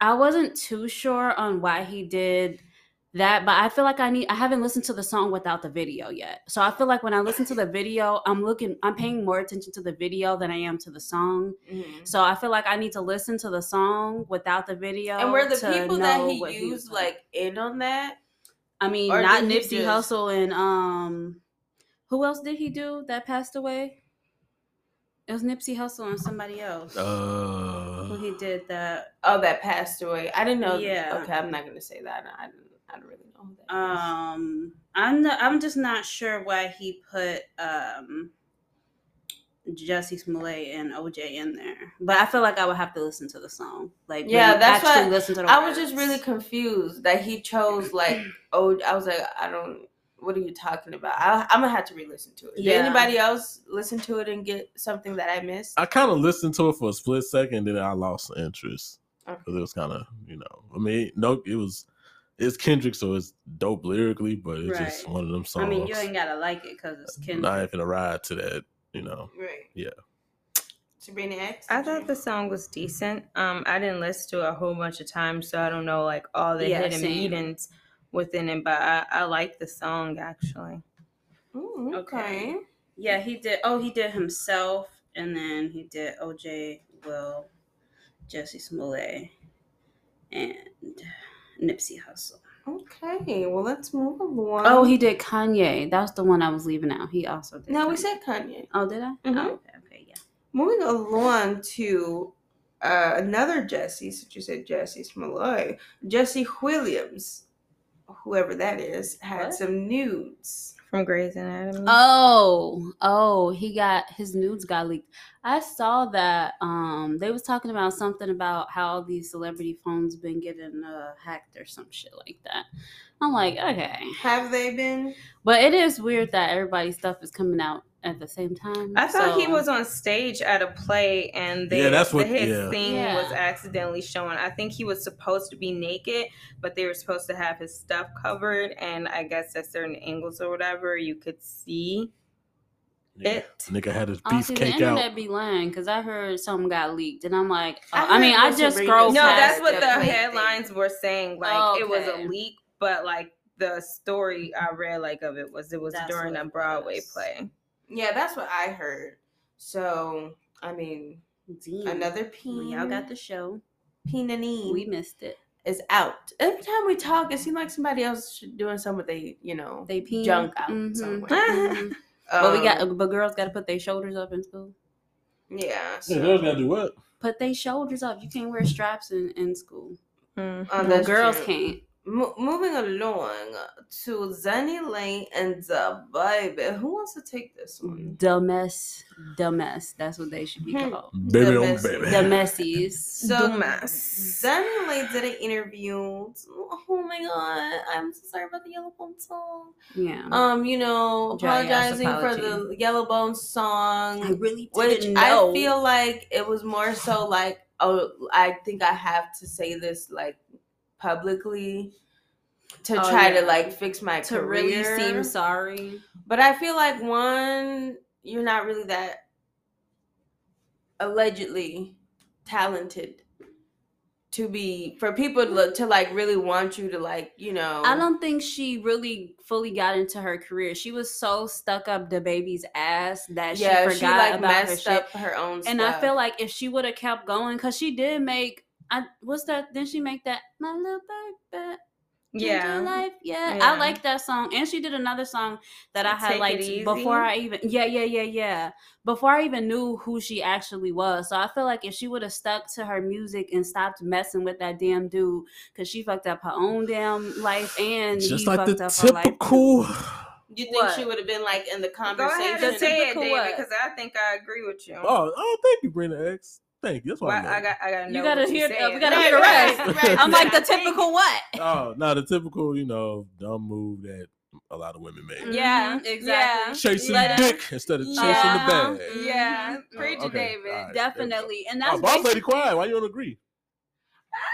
I wasn't too sure on why he did that but i feel like i need i haven't listened to the song without the video yet so i feel like when i listen to the video i'm looking i'm paying more attention to the video than i am to the song mhm. so I feel like I need to listen to the song without the video. and were the people that he used doing. like in on that? I mean, or not Nipsey just- Hussle and um, who else did he do that passed away? It was Nipsey Hussle and somebody else who Uh, he did that. Oh, that passed away. I didn't know. Yeah. Okay, I'm not gonna say that. I didn't. I don't really know who that is. Um, I'm not, I'm just not sure why he put um. Jussie Smollett and OJ in there, but I feel like I would have to listen to the song. Like, Yeah, really that's actually what- listen to the I was just really confused that he chose like. Oh, I was like, I don't. What are you talking about? I, I'm gonna have to re-listen to it. Did Yeah. anybody else listen to it and get something that I missed? I kind of listened to it for a split second, then I lost interest Okay. because it was kind of, you know, I mean, no, it was, it's Kendrick, so it's dope lyrically, but it's just one of them songs. I mean, you ain't gotta like it because it's I'm Kendrick. not even gonna ride to that, you know. Right. Yeah. Sabrina X. I thought the song was decent. Um, I didn't listen to it a whole bunch of times, so I don't know like all the Yeah, hidden same. meanings within it. But I, I like the song actually. Mm, okay. Okay. Yeah, he did. Oh, he did himself, and then he did OJ, Will, Jesse Smollett, and Nipsey Hussle. Okay. Well, let's move along. Oh, he did Kanye. That was the one I was leaving out. He also did. No, we said Kanye. Oh, did I? Mhm. Oh, okay, okay, yeah. Moving along to uh, another Jesse, since you said Jesse Smollett, Jesse Williams, whoever that is, had What? some nudes. From Grey's Anatomy. Oh, oh, he got his nudes got leaked. I saw that um they was talking about something about how these celebrity phones been getting uh, hacked or some shit like that. I'm like, okay. Have they been? But it is weird that everybody's stuff is coming out at the same time. I thought he was on stage at a play and they, Yeah, that's what- his yeah. thing Yeah. was accidentally showing. I think he was supposed to be naked, but they were supposed to have his stuff covered, and I guess at certain angles or whatever, you could see Yeah. it. Nigga had his Oh, beef see, the internet out. be lying because I heard something got leaked, and I'm like, I uh, I, mean, heard I Miss just scrolled No, that's what the the play thing. headlines were saying. Like it was a leak, but like the story I read like of it was it was That's during a Broadway was. play. Yeah, that's what I heard. So, I mean, Damn. another Well, peen. y'all got the show. Peenanine We missed it. it. is out. Every time we talk, it seems like somebody else should- doing something with they, you know, They pee junk out Mhm, somewhere. mhm. but we Um, got, but girls got to put their shoulders up in school. yeah. Yeah, So, girls gotta do what? Put their shoulders up. You can't wear straps in, in school. Mm. Oh, Well, girls true. can't. Mo- moving along to DaniLeigh and the baby. Who wants to take this one? The mess, the mess. That's what they should be Hmm. called. Baby The on baby. The messies. So Dumbass. DaniLeigh did an interview. Oh my god, I'm so sorry about the Yellow Bone song. Yeah. Um, you know, Dry apologizing for the Yellow Bone song. I really which didn't I know. feel like it was more so like, oh, I think I have to say this like publicly to Oh, try to like fix my to career. really seem sorry. But I feel like one, you're not really that allegedly talented to be for people to, to like really want you to like you know I don't think she really fully got into her career. She was so stuck up the baby's ass that yeah she she, forgot like about her shit. up her own And I feel like if she would have kept going, because she did make, I what's that? Then she make that my little baby. Ginger Yeah. life. Yeah, Yeah. I like that song. And she did another song that I had Take It liked Easy? before I even yeah, yeah, yeah, yeah. Before I even knew who she actually was. So I feel like if she would have stuck to her music and stopped messing with that damn dude, because she fucked up her own damn life and Just he like fucked the up her life. typical. you think what? she would have been like in the Go conversation ahead and say it, Typical David, because I think I agree with you. Oh, oh, thank you, Brenda X. Thank you. That's Well, what I got, I got to. You gotta hear- You uh, we gotta hear the right, rest. right. I'm like the typical what? Oh, no, the typical, you know, dumb move that a lot of women make. Yeah, Mhm, exactly. Chasing Let her- dick instead of chasing Yeah. the bag. Yeah, preach it, Okay, David. all right. Definitely. And Oh, that's boss lady basically- quiet. Why you don't agree?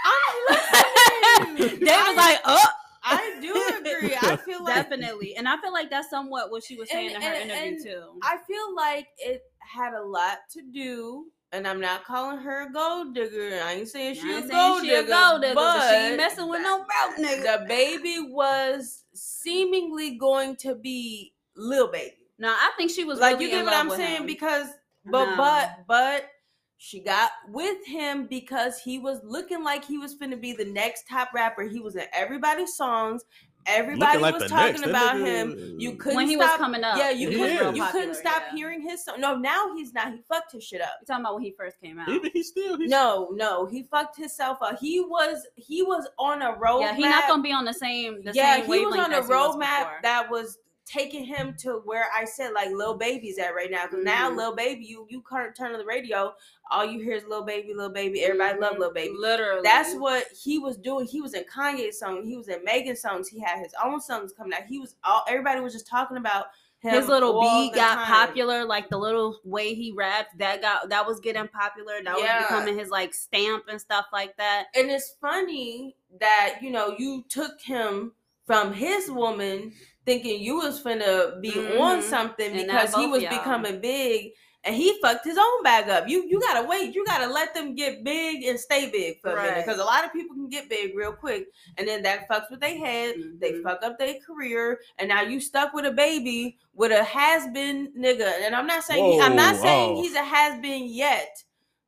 I'm listening. Dave was like, oh, I do agree. I feel like definitely. And I feel like that's somewhat what she was saying And- in her and- interview and too. I feel like it had a lot to do, and I'm not calling her a gold digger. I ain't saying she a ain't saying gold she a gold digger, but she ain't messing with no broke nigga. The baby was seemingly going to be Lil Baby. No, I think she was like really you get what I'm saying him. because but No. but but she got with him because he was looking like he was finna be the next top rapper. He was in everybody's songs. Everybody like was talking next. About him. You couldn't when he was stop. coming up, yeah, you he couldn't. was You couldn't stop yeah. hearing his song. No, now he's not. He fucked his shit up. You talking about when he first came out? Even he still. He's, No, no, he fucked himself up. He was he was on a roadmap. yeah, he's not gonna be on the same. The yeah, same he was on a as was roadmap that was taking him to where I said like little Baby's at right now. Because now Mhm. Lil Baby, you you can't turn on the radio, all you hear is little Baby, little Baby. Everybody love Mhm. Lil Baby. Literally, That's what he was doing. He was in Kanye's song. He was in Megan's songs. He had his own songs coming out. He was all. Everybody was just talking about him. his little beat got time. popular like the little way he rapped that got that was getting popular that Yeah. was becoming his like stamp and stuff like that and it's funny that you know you took him from his woman thinking you was finna be on Mhm. something because he was y'all. becoming big and he fucked his own bag up you you gotta wait you gotta let them get big and stay big for a minute because a lot of people can get big real quick and then that fucks with their head they Mhm. fuck up their career and now you stuck with a baby with a has-been nigga and i'm not saying he, i'm not Whoa, saying oh. he's a has-been yet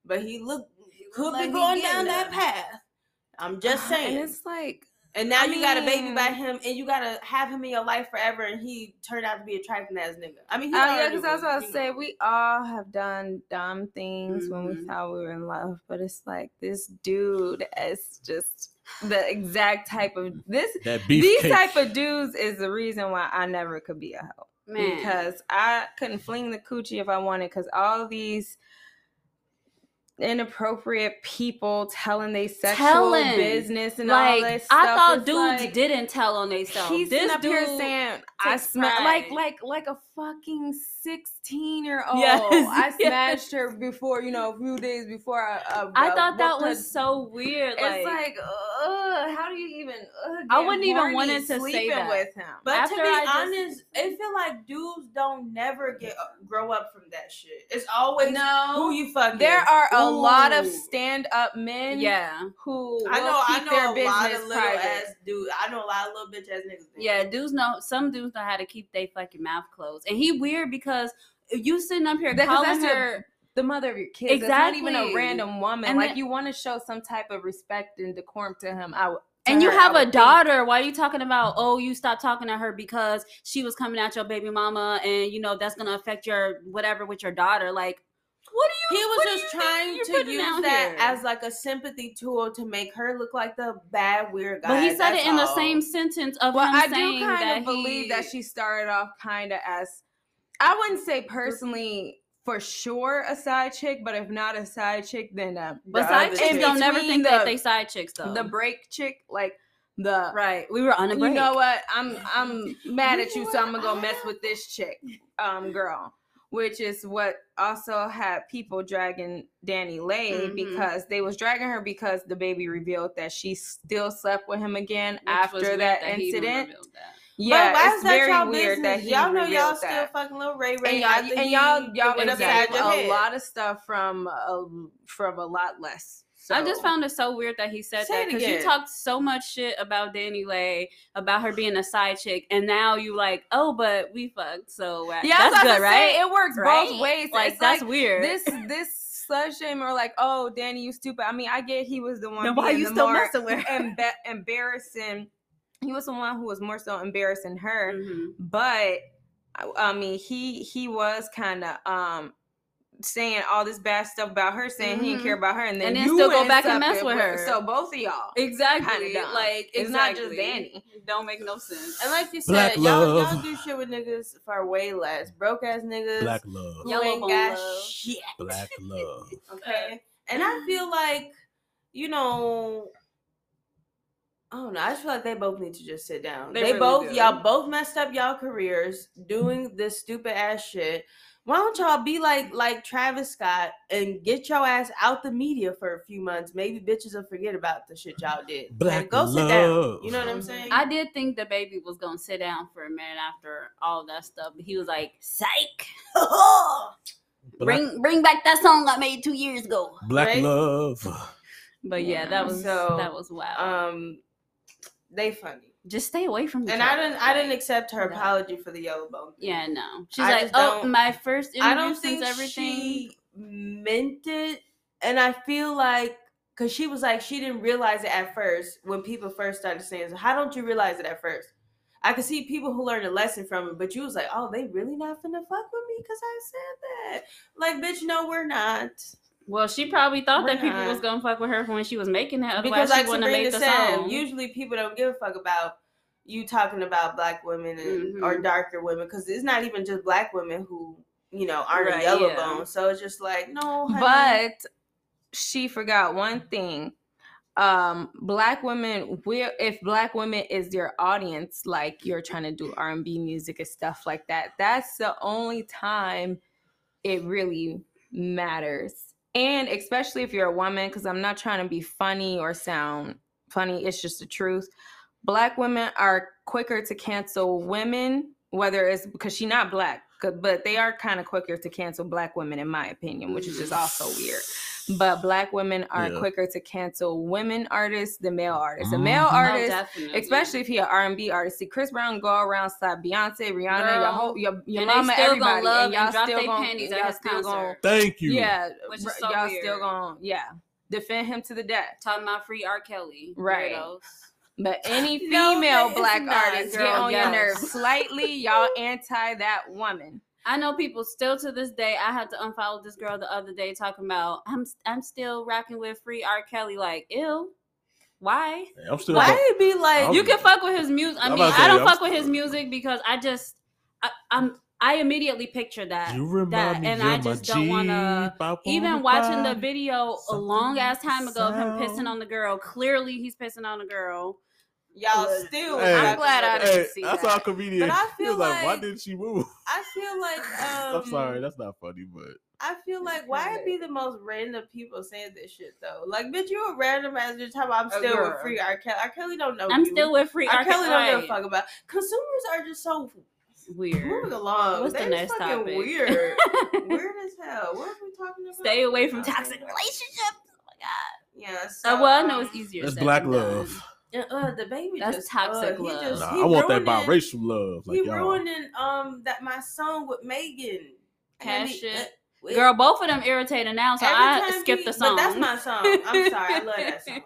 but he look could like be going getting down that path. I'm just saying. And it's like, And now I you got a baby by him, and you gotta have him in your life forever, and he turned out to be a trifling ass nigga. I mean, he oh yeah, because I was about to say know. we all have done dumb things when we Mhm. thought we were in love, but it's like this dude is just the exact type of this. That These beefcake. type of dudes is the reason why I never could be a hoe man because I couldn't fling the coochie if I wanted because all these inappropriate people telling they sexual Telling. business and all like this stuff. I thought it's dudes like, didn't tell on themselves. He's this up here dude saying I smell like like like a fucking sixteen year old. Yes, I yes. smashed her before you know a few days before I. Uh, I thought that whooped her. was so weird. It's like, ugh, how do you even? Ugh, I wouldn't even horny wanted to say that. with him. But After to be I just- honest, it feel like dudes don't never get uh, grow up from that shit. It's always no, who you fucking. there are a lot of stand up men. yeah, who I will know. I know their a business lot of little private. ass dudes. I know a lot of little bitch ass niggas. yeah. Dudes know some dudes know how to keep their fucking mouth closed, and he weird because you sitting up here Because calling that's her. the mother of your kids. It's not even a random woman. And like the- you want to show some type of respect and decorum to him. I to and you her, I have a think. daughter. Why are you talking about? Oh, you stopped talking to her because she was coming at your baby mama, and you know that's gonna affect your whatever with your daughter. Like, what do you? He was just trying to use that here? as like a sympathy tool to make her look like the bad weird guy. But he said it in the same sentence of Well, I do kind of believe he, that she started off kind of as, I wouldn't say personally for sure a side chick, but if not a side chick, then um, But side chicks chick. don't never think the- that they side chicks though. the break chick, like the right. We were on a break. You know what? I'm I'm mad at you, so I'm gonna go mess with this chick, um, girl. Which is what also had people dragging DaniLeigh Mhm. because they was dragging her because the baby revealed that she still slept with him again Which after weird that, incident. that. Yeah, but why it's is that very y'all weird business? that he y'all know y'all still that. fucking little Ray Ray and y'all, and y'all, y'all went been upside getting your a lot of stuff from uh, from a lot less. So. I just found it so weird that he said Say that because you talked so much shit about DaniLeigh, about her being a side chick, and now you like, oh, but we fucked, so uh, yeah, I was that's about good, to right? Say, it works Right? both ways. Like It's that's like, weird. this this slut shame or like, oh, Danny, you stupid. I mean, I get he was the one. Then why being you the still more messing with her? emba- embarrassing. He was the one who was more so embarrassing her. Mhm. but I, I mean he he was kind of um saying all this bad stuff about her saying he didn't Mhm. care about her and then, And then you still go back and mess with her. so both of y'all Exactly. Like It's not just exactly. Danny. Don't make no sense. And like you Black said, y'all, y'all do shit with niggas for way less. Broke ass niggas Black love. who Yellow ain't got love. shit. Black love. Okay. And I feel like, you know, I don't know. I just feel like they both need to just sit down. They They, really both, do. y'all both messed up y'all careers doing this stupid ass shit. Why don't y'all be like like Travis Scott and get your ass out the media for a few months? Maybe bitches will forget about the shit y'all did. Okay, Black go sit down. love. You know what I'm saying? I did think the baby was gonna sit down for a minute after all that stuff, but he was like, "Psych, bring bring back that song I made two years ago." black right? love. But yeah, Yeah, that was so, that was wild. um, they funny. Just stay away from. And I didn't I didn't accept her no. apology for the yellow bone. thing. Yeah, no. She's I like, "Oh, my first interview I don't since think everything." she meant it, and I feel like because she was like she didn't realize it at first when people first started saying, so "How don't you realize it at first? I could see people who learned a lesson from it, but you was like, "Oh, they really not finna fuck with me because I said that." Like, bitch, no, we're not. Well, she probably thought that We're people was gonna fuck with her when she was making that. Otherwise, because she like wouldn't have made the said, song. usually people don't give a fuck about you talking about black women and, or Mhm. darker women because it's not even just black women who you know aren't Right, a yellow yeah. bone. So it's just like no, honey. but she forgot one thing um black women will if black women is your audience like you're trying to do r&b music and stuff like that that's the only time it really matters and especially if you're a woman because i'm not trying to be funny or sound funny it's just the truth. Black women are quicker to cancel women whether it's because she's not black, but they are kind of quicker to cancel black women in my opinion which is just also weird but black women are Yeah. quicker to cancel women artists than male artists. A male Mhm. Oh, artist, definitely. especially if he an R and B artist, see Chris Brown go around slap Beyonce, Rihanna, your Girl. whole your, your And they mama, still gonna everybody, love and y'all and drop still gonna, panties at y'all his still concert. gonna, Thank you. yeah, Which is so y'all weird. still gonna, yeah, defend him to the death. talking about free R. Kelly. Right. Weirdos. But any female it's black not, artist get girl, on your nerves slightly, y'all anti that woman. I know people still to this day. I had to unfollow this girl the other day talking about I'm I'm still rocking with free R. Kelly. Like, ew. Why? I'm still. why it be like I'm- You can fuck with his music. I I'm mean, about I don't I'm fuck with his music because I just I, I'm I immediately picture that. That, and I just don't wanna- Even watching the video a long ass time ago of him pissing on the girl. Clearly, he's pissing on the girl. Y'all Hey, still. hey, I'm glad I didn't Hey, it. see that's that. our comedian. But I he feel was like, why didn't she move? I feel like um, I'm sorry, that's not funny, but I feel like why it be the most random people saying this shit though? Like, bitch, you a random ass just talking about I'm still with free R. Kelly. R. Kelly don't know. I'm you. still with free R. R. Kelly don't give a fuck about. Consumers are just so Weird. moving along. What's the next topic? weird. weird as hell. What are we talking about? Stay away from toxic relationships. Oh my god. Yeah. So, Uh, well, I know um, it's easier. It's said black than love. Yeah, uh, the baby That's just, toxic uh, love. Just, Nah, I want that biracial love, like he y'all. ruining um that my song with Megan. And then Cash he- shit. uh. Girl, both of them irritating now, so I time skipped he- the song. But that's my song. I'm sorry, I love that song.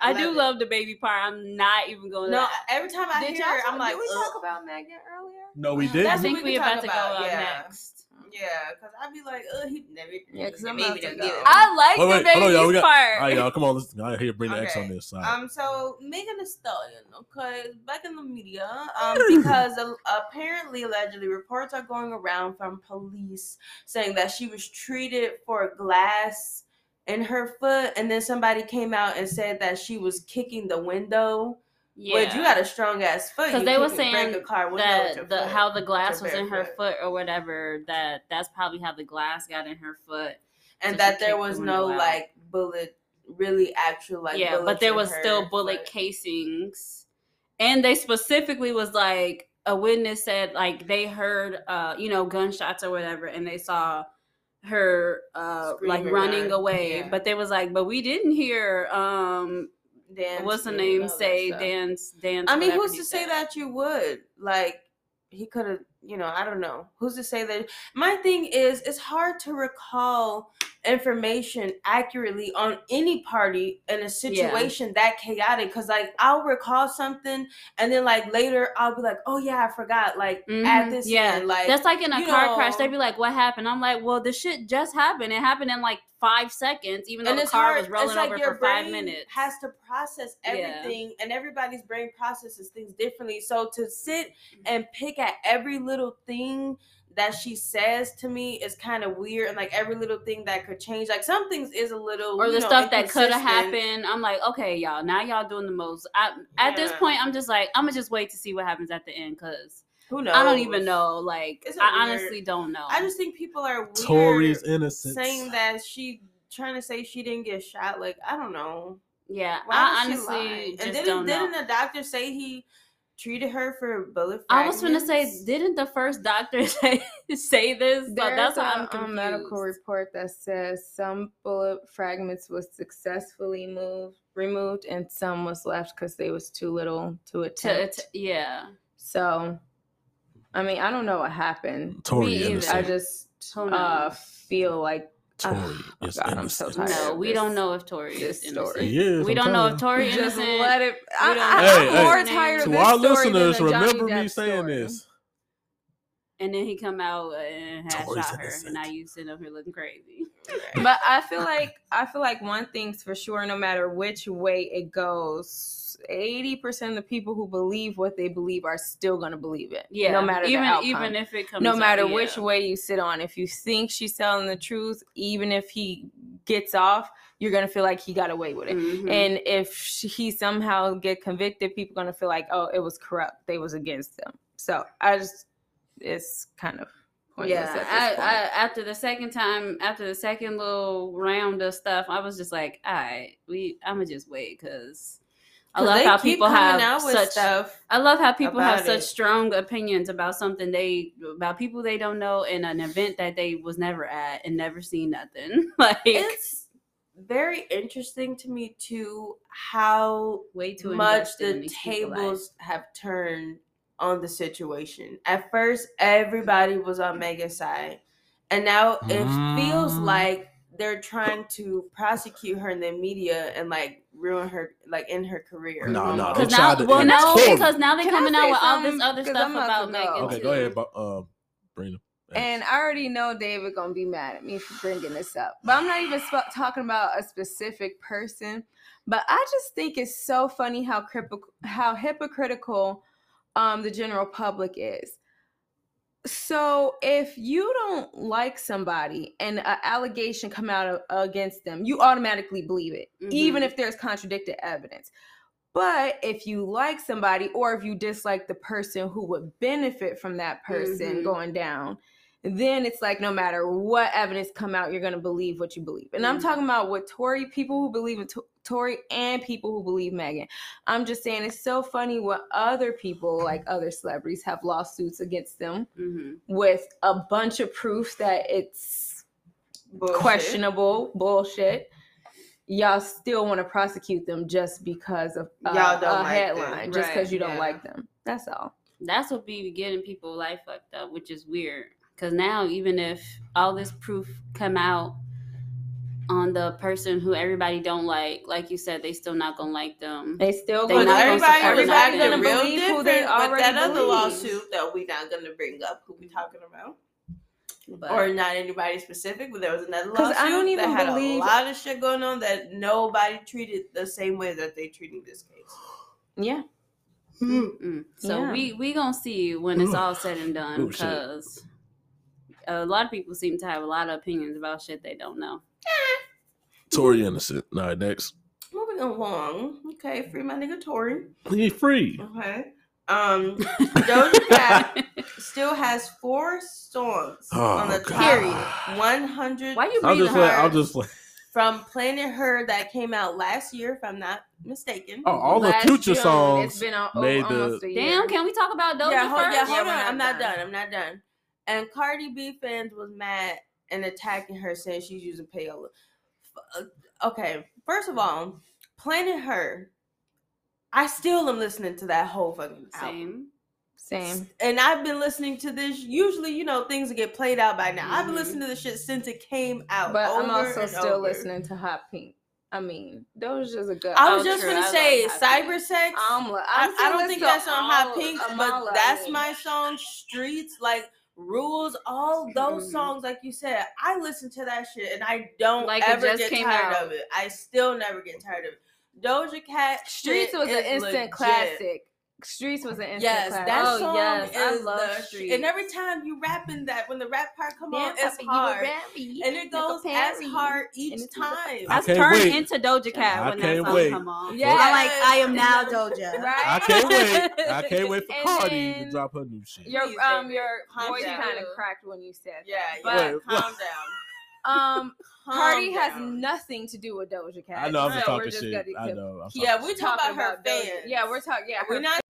I Love do it. love the baby part. I'm not even going to. No, every time I Did hear it, I'm like, did we Ugh. talk about Megan earlier? No, we didn't. I think we we about to go about, up yeah. next. Yeah, because I'd be like, oh, he never. Yeah, 'cause the I'm baby about to go. it. I like Oh, the wait, baby hold on. We got- part. All right, y'all, come on. Let's I hear bring the X on this side. Um, so Megan Thee Stallion, okay, back in the media, um, because apparently, allegedly, reports are going around from police saying that she was treated for glass in her foot, and then somebody came out and said that she was kicking the window. Yeah. Which you got a strong ass foot. because they were saying a car that the foot, how the glass was in her bare foot or whatever that that's probably how the glass got in her foot and so that there was the no like bullet, really actual like yeah but there was still bullet foot. casings and they specifically was like a witness said like they heard uh you know gunshots or whatever and they saw her uh like running away Yeah. but they was like but we didn't hear um Dan what's the name say dance dance I mean, who's to say that you would? Like, he could have, you know, I don't know. Who's to say that? My thing is, it's hard to recall information accurately on any party in a situation that chaotic. Because, like, I'll recall something, and then, like, later I'll be like, oh, yeah, I forgot. Like, at Mhm. this yeah end, like, that's like in a car crash they'd be like what happened i'm like well the shit just happened it happened in like five seconds even though the car hard. was rolling it's like over your for five minutes has to process Yeah. everything, and everybody's brain processes things differently. So to sit and pick at every little thing that she says to me is kind of weird, and like every little thing that could change. Like some things is a little or you the know, stuff that could have happened. I'm like, okay, y'all, now y'all doing the most. I, at this point, I'm just like, I'm gonna just wait to see what happens at the end because Who knows? I don't even know. Like, It's I a weird- honestly don't know. I just think people are weird Tory's innocence. saying that she trying to say she didn't get shot. Like I don't know. yeah, Why I would she honestly and just didn't don't know. didn't the doctor say he treated her for bullet? Fragments. I was gonna say, didn't the first doctor say say this? But There's that's a, why I'm a medical report that says some bullet fragments was successfully moved, removed, and some was left because they was too little to To, attempt. to- yeah, so, I mean, I don't know what happened. Tory Me I just Who uh, feel like Tory oh is God, I'm so tired. no, of we this. don't know if Tory is story. innocent. He is, We I'm don't know if you. Tory just innocent. let it. I, I, I'm Hey, more hey. tired of To this our story listeners, than the Johnny remember me Depp saying story. this. And then he come out and had Tory's shot her, innocent. and now you sitting up here looking crazy. but I feel like I feel like one thing's for sure, no matter which way it goes, eighty percent of the people who believe what they believe are still gonna believe it. Yeah, no matter even even if it comes, no out, matter yeah. which way you sit on. If you think she's telling the truth, even if he gets off, you're gonna feel like he got away with it. Mhm. And if he somehow get convicted, people gonna feel like, oh, it was corrupt. They was against them. So I just, it's kind of pointless yeah, I. I, after the second time, after the second little round of stuff, I was just like, all right, we, I'm gonna just wait because I 'Cause love how people have such. stuff. I love how people have about such strong opinions about something they about people they don't know in an event that they was never at and never seen nothing. like It's very interesting to me too how way too much the these people's lives. tables have turned on the situation. At first, everybody was on Megan's side, and now it feels Mm. like they're trying to prosecute her in the media and like ruin her, like in her career. No, no, almost. they Because now, tried to- well, no, Tory. because now they're Can coming out say with all this other stuff about about Megan. Okay, go ahead, but um, Brina. And I already know David gonna be mad at me for bringing this up, but I'm not even sp- talking about a specific person. But I just think it's so funny how crip- how hypocritical um, the general public is. So if you don't like somebody and an allegation come out of, against them, you automatically believe it, even Mhm. if there's contradicted evidence. But if you like somebody or if you dislike the person who would benefit from that person Mhm. going down, then it's like no matter what evidence come out, you're gonna believe what you believe. And I'm Mhm. talking about what Tory, people who believe in To- Tory and people who believe Megan. I'm just saying it's so funny what other people, like other celebrities, have lawsuits against them Mhm. with a bunch of proof that it's Bullshit. questionable bullshit. Y'all still want to prosecute them just because of uh, Y'all don't a like them, headline, just because right, you don't yeah. like them. That's all. That's what be getting people life fucked up, which is weird. Because now, even if all this proof come out on the person who everybody don't like, like you said, they still not gonna like them. They still They gonna not gonna everybody, support everybody nothing. gonna real believe different who they with already that other believe. lawsuit that we not gonna bring up. Who we talking about? But or not anybody specific, but there was another lawsuit I don't even that had believe- a lot of shit going on that nobody treated the same way that they treating this case. Yeah. Mm. So Yeah. we we gonna see when it's all said and done because a lot of people seem to have a lot of opinions about shit they don't know. Tory innocent. All right, next. Moving along, okay, free my nigga Tory. He free. Okay, um, Doja Cat still has four songs Oh, on the God. top 100. Why you I'll breathing just let. I'll just let. from Planet Her that came out last year, if I'm not mistaken. Oh, all the future June, songs It's been al- made over the- a year. Damn, can we talk about Doja yeah, hold, first? yeah, hold we're on. not I'm not done. done. I'm not done. And Cardi B fans was mad and attacking her, saying she's using payola. Uh, Okay, first of all, Planet Her. I still am listening to that whole fucking album. Same. Same. And I've been listening to this. Usually, you know, things get played out by now. I've been Mhm. listening to this shit since it came out. But I'm also and still over. listening to Hot Pink. I mean, Doja's a good. I was just gonna I say love Hot Pink. cyber sex. I'm, I, I'm I still don't think that's on Hot Pink, of but that's I mean. my song. Streets, like rules, all those Mhm. songs, like you said, I listen to that shit and I don't Like ever get tired out. of it. I still never get tired of it. Doja Cat Streets was an instant legit. classic. Streets was an instant Yes, classic. that oh song yes, I love the Streets. And every time you rapping that, when the rap part come on, it's Papa, you a hard, and it goes as hard each it's like a- time. I I can't turned wait. into Doja Cat I when that song wait. come on. Yeah. I'm like, I am now Doja. Right? I can't wait. I can't wait for And Cardi to drop her new shit. Your um your voice kind of cracked when you said Yeah, that. yeah. Wait, calm what? down. But um Calm Cardi has nothing to do with Doja Cat. I know I'm so just we're talking just shit. gonna I know. I'm Yeah, talking we shit. talking about her Doja. fans. Yeah, we're talking. Yeah, We're not,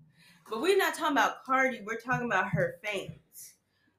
but we're not talking about Cardi. We're talking about her fans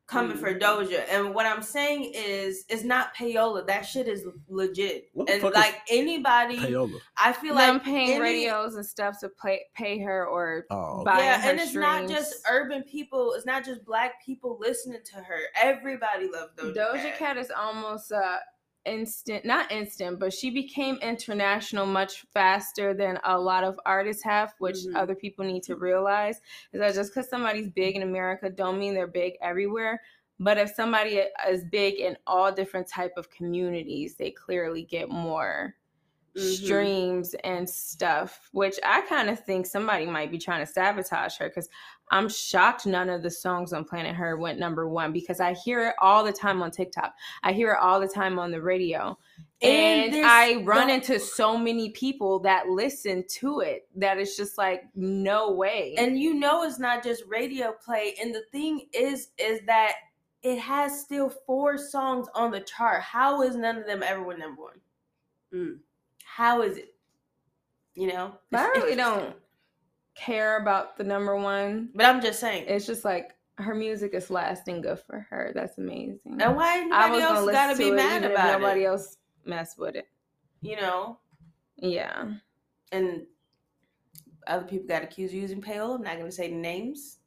coming for Doja. And what I'm saying is, it's not payola. That shit is legit. What And like anybody, Payola. I feel them like paying any- radios and stuff to pay pay her or Oh, okay. buy Yeah, her and it's not just urban people. It's not just black people listening to her. Everybody loves Doja, Doja Cat. Cat is almost uh instant not instant but she became international much faster than a lot of artists have which Mhm. other people need to realize is that just because somebody's big in america don't mean they're big everywhere but if somebody is big in all different type of communities they clearly get more Mhm. streams and stuff which i kind of think somebody might be trying to sabotage her because i'm shocked none of the songs on planet her went number one because i hear it all the time on tiktok i hear it all the time on the radio And and, i run into so many people that listen to it that it's just like no way and you know it's not just radio play. And the thing is, is that it has still four songs on the chart. How is none of them ever went number one? Mm. How is it? You know, but i really don't care about the number one But I'm just saying. it's just like her music is lasting good for her that's amazing and why I anybody was else got to to be it mad even if about nobody it? Nobody else mess with it. You know, Yeah. and other people got accused of using payola. I'm not going to say names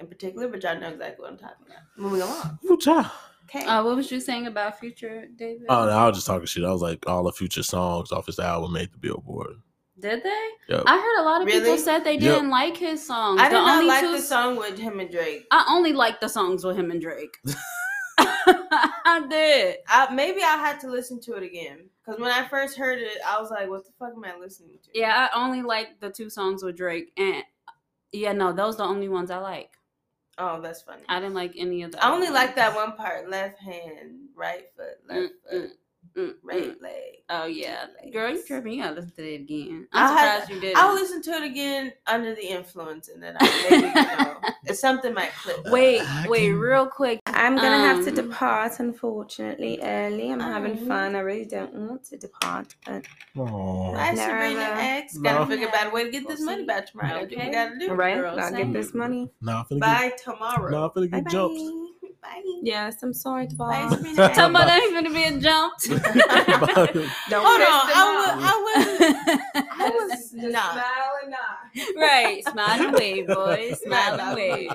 in particular, but y'all know exactly what I'm talking about. Moving along. Ooh, child. Okay. Uh, what was you saying about Future, David? Oh, no, I was just talking shit. I was like, all the future songs off his album made the Billboard. Did they? Yep. I heard a lot of people said they didn't like his songs. I did the not only like two the song with him and Drake. I only like the songs with him and Drake. I did. I, maybe I had to listen to it again because when I first heard it, I was like, "What the fuck am I listening to?" Yeah, I only like the two songs with Drake, and yeah, no, those are the only ones I like. Oh, that's funny. I didn't like any of the. I only like that one part: left hand, right foot, left Mm, foot, Mm, right mm. leg. Oh yeah, Two girl, you legs. tripping? You gotta listen to it again. I I'm had- surprised you didn't. I'll listen to it again under the influence, and then I maybe you know something might click. Wait, I wait, can- real quick. I'm gonna have to Um, depart, unfortunately, early. I'm having Oh. fun. I really don't want to depart, but Aw. Bye, No, Sabrina no. X. No. Gotta figure out a way to get We'll this money see. back tomorrow. That's what Okay. we gotta do. right, girl, I'll same. get this money. Nah, I'm finna get, By tomorrow. nah, I'm finna Bye get jumped. Bye. Bye. Yes, I'm sorry to Bye, bother. Sabrina X. Tell me that ain't gonna be a jump. Don't Hold piss on, them I off. was, I was, I was not. smile and nod. right, smile and wave, boys, smile Smile and wave.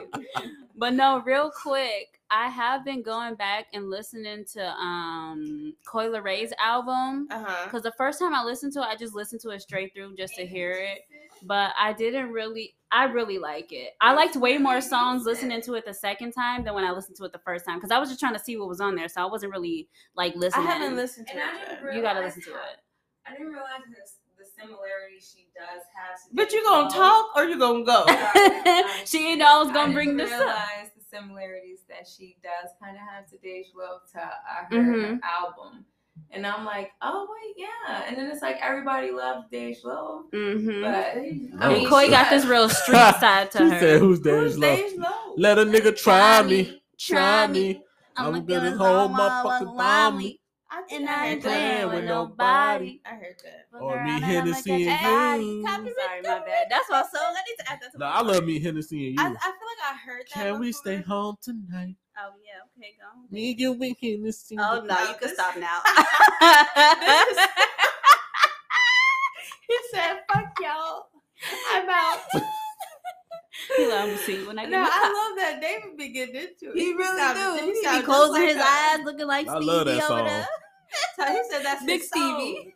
But no, real quick, I have been going back and listening to um Coi Leray's album. Uh huh. Because the first time I listened to it, I just listened to it straight through just to hear it. But I didn't really, I really like it. I liked way more songs listening to it the second time than when I listened to it the first time. Because I was just trying to see what was on there. So I wasn't really like listening. I listening. haven't listened to And it. I yet. You gotta listen to how- it. I didn't realize this, the similarities she does have. to But you Dave gonna Chappelle. talk or you gonna go? she didn't know I was gonna I bring didn't this up. realize the similarities that she does kind of have to Dej Loaf to uh, her, Mhm. her album. And I'm like, oh wait, yeah. And then it's like everybody loves Dej Loaf, Mm-hmm. but I I mean, Coi got this real street side to She her. said, "Who's Who's Dej Loaf? Let a nigga try me, try me. I'm I'm gonna gonna get hold his my mama fucking mommy. I And I I ain't that. playing with with nobody. nobody. I heard that. Fuck Or around me, and I'ma Hennessy, catch and you. Sorry, my bad. That's my song. I need to add that to No, my I love me Hennessy and you. I feel like I heard that. Can we stay home tonight? Oh yeah, okay, go. Me, you, and Hennessy. Oh no, No, you can stop now. He said, "Fuck y'all, I'm out." He let me see when I get no, I love that David be getting into it. He really sound- do. He be sound just closing like his us. eyes, looking like I Stevie love that over song. there. So he said that's Big his Stevie.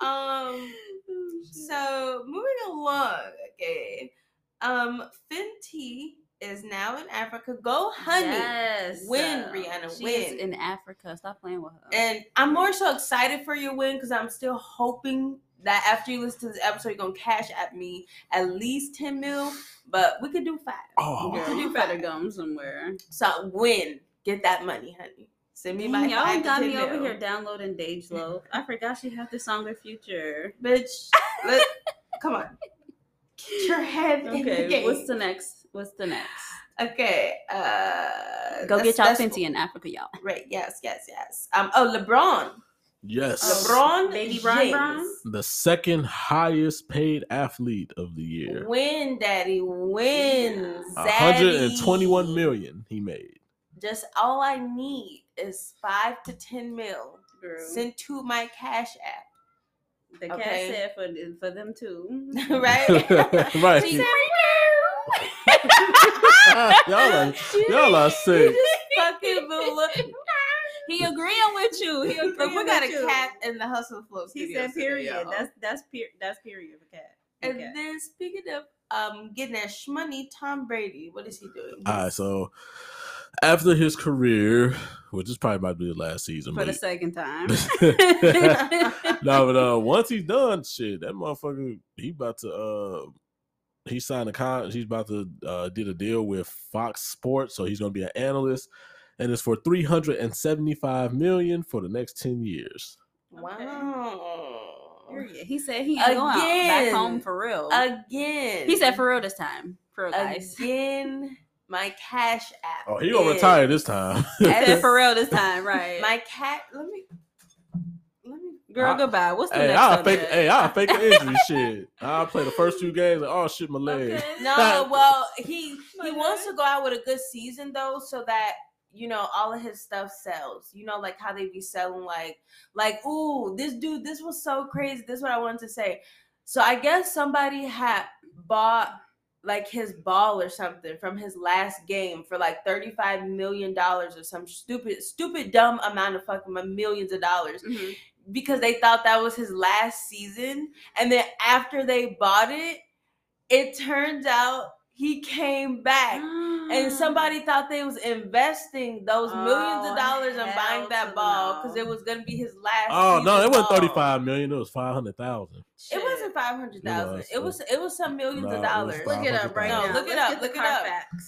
um. So moving along, okay. Um, Fenty is now in Africa. Go, honey. Yes. Win, Rihanna, She win. is in Africa. Stop playing with her. And I'm more so excited for your win because I'm still hoping that after you listen to this episode, you're gonna cash at me at least 10 mil, but we could do five. Oh. we Girl, could you do better five. go somewhere. So win. Get that money, honey. Send me my Dang, y'all got 10 me over here downloading Dej Loaf. I forgot she had this song the future. Bitch, let, come on. Get your head in the Okay, game. what's the next? What's the next? Okay, uh, Go get y'all that's- in Africa, y'all. Right, yes, yes, yes. Um, oh, LeBron. Yes. LeBron Baby Bron James. Bron? The second highest paid athlete of the year. Win, daddy, win. A hundred and twenty-one zaddy. million he made. Just all I need is five to ten mil. Girl. Sent to my cash app. the cat okay. said for for them too. right? right. She said, y'all are y'all are sick. fucking look. He agreeing with you. He agreeing Look, we got a you. cat in the hustle flow He said period. y'all. That's that's per that's period for cat. and Okay. then speaking of um getting that shmoney, Tom Brady, what is he doing? All right, so after his career, which is probably about to be the last season, for the second time. no, but uh, once he's done, shit, that motherfucker, he about to uh, he signed a con. He's about to uh, did a deal with Fox Sports, so he's gonna be an analyst, and it's for three hundred and seventy five million for the next ten years. Wow. Period. He said he ain't going out back home for real. Again. he said for real this time. For real, guys. again. My cash app. Oh, he gonna is- retire this time. He said for real this time, right? My cat. Let me. Let me. Girl, I- goodbye. What's the hey, next I'll subject? fake. Hey, I'll fake an injury. shit, I'll play the first two games. Like, oh shit, my leg. Okay. No, well, he he Okay. wants to go out with a good season though, so that you know all of his stuff sells. You know, like how they be selling, like like ooh, this dude, this was so crazy. This is what I wanted to say. So I guess somebody had bought like his ball or something from his last game for like thirty five million dollars or some stupid stupid dumb amount of fucking millions of dollars Mhm. Because they thought that was his last season. And then after they bought it, it turns out he came back. And somebody thought they was investing those oh, millions Oh, of dollars in buying that the ball no. because it was gonna be his last. Oh no, season it wasn't thirty five million. It was five hundred thousand. It wasn't five hundred thousand. It It was it was some millions No, it of dollars. Look it up right No, now. look it Let's up, look it up.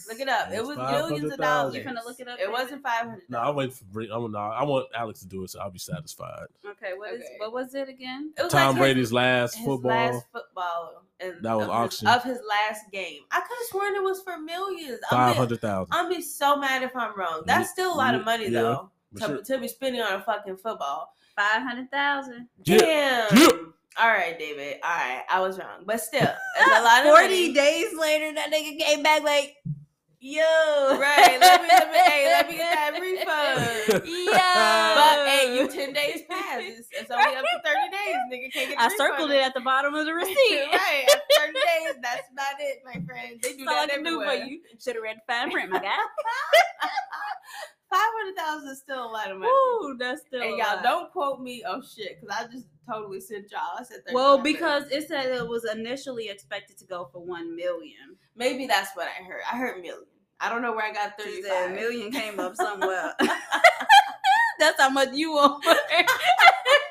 Look it up. It It was was millions of dollars. You finna look it up? It wasn't five hundred. No, I'm waiting for. Bri- I'm no, I want Alex to do it, so I'll be satisfied. Okay, what is Okay. what was it again? It was Tom like his- Brady's last his football. last football. And That was of auction. his, of his last game. I could have sworn it was for millions. I'm Five be- I'm be so mad if I'm wrong. That's still a lot of money Yeah, though to, sure. to be spending on a fucking football. Five hundred thousand. Yeah, Damn. yeah. All right, David. All right, I was wrong, but still, it's a lot of Forty money. days later, that nigga came back like, yo, Right. Let me, let me, hey, let me get that refund. Yo, But hey, you ten days passed. It's, it's only up to thirty days. Nigga can't get. I circled it at the bottom of the receipt. right. After thirty days, that's about it, my friend. They do That's all I that can do everywhere. for you. Should have read the fine print, my guy. Five hundred thousand is still a lot of money. Woo, that's still. And y'all don't quote me. Oh shit, because I just totally sent y'all. I said 35 Well, because it said it was initially expected to go for one million. maybe that's what I heard. I heard million. I don't know where I got thirty five. million came up somewhere. that's how much you want.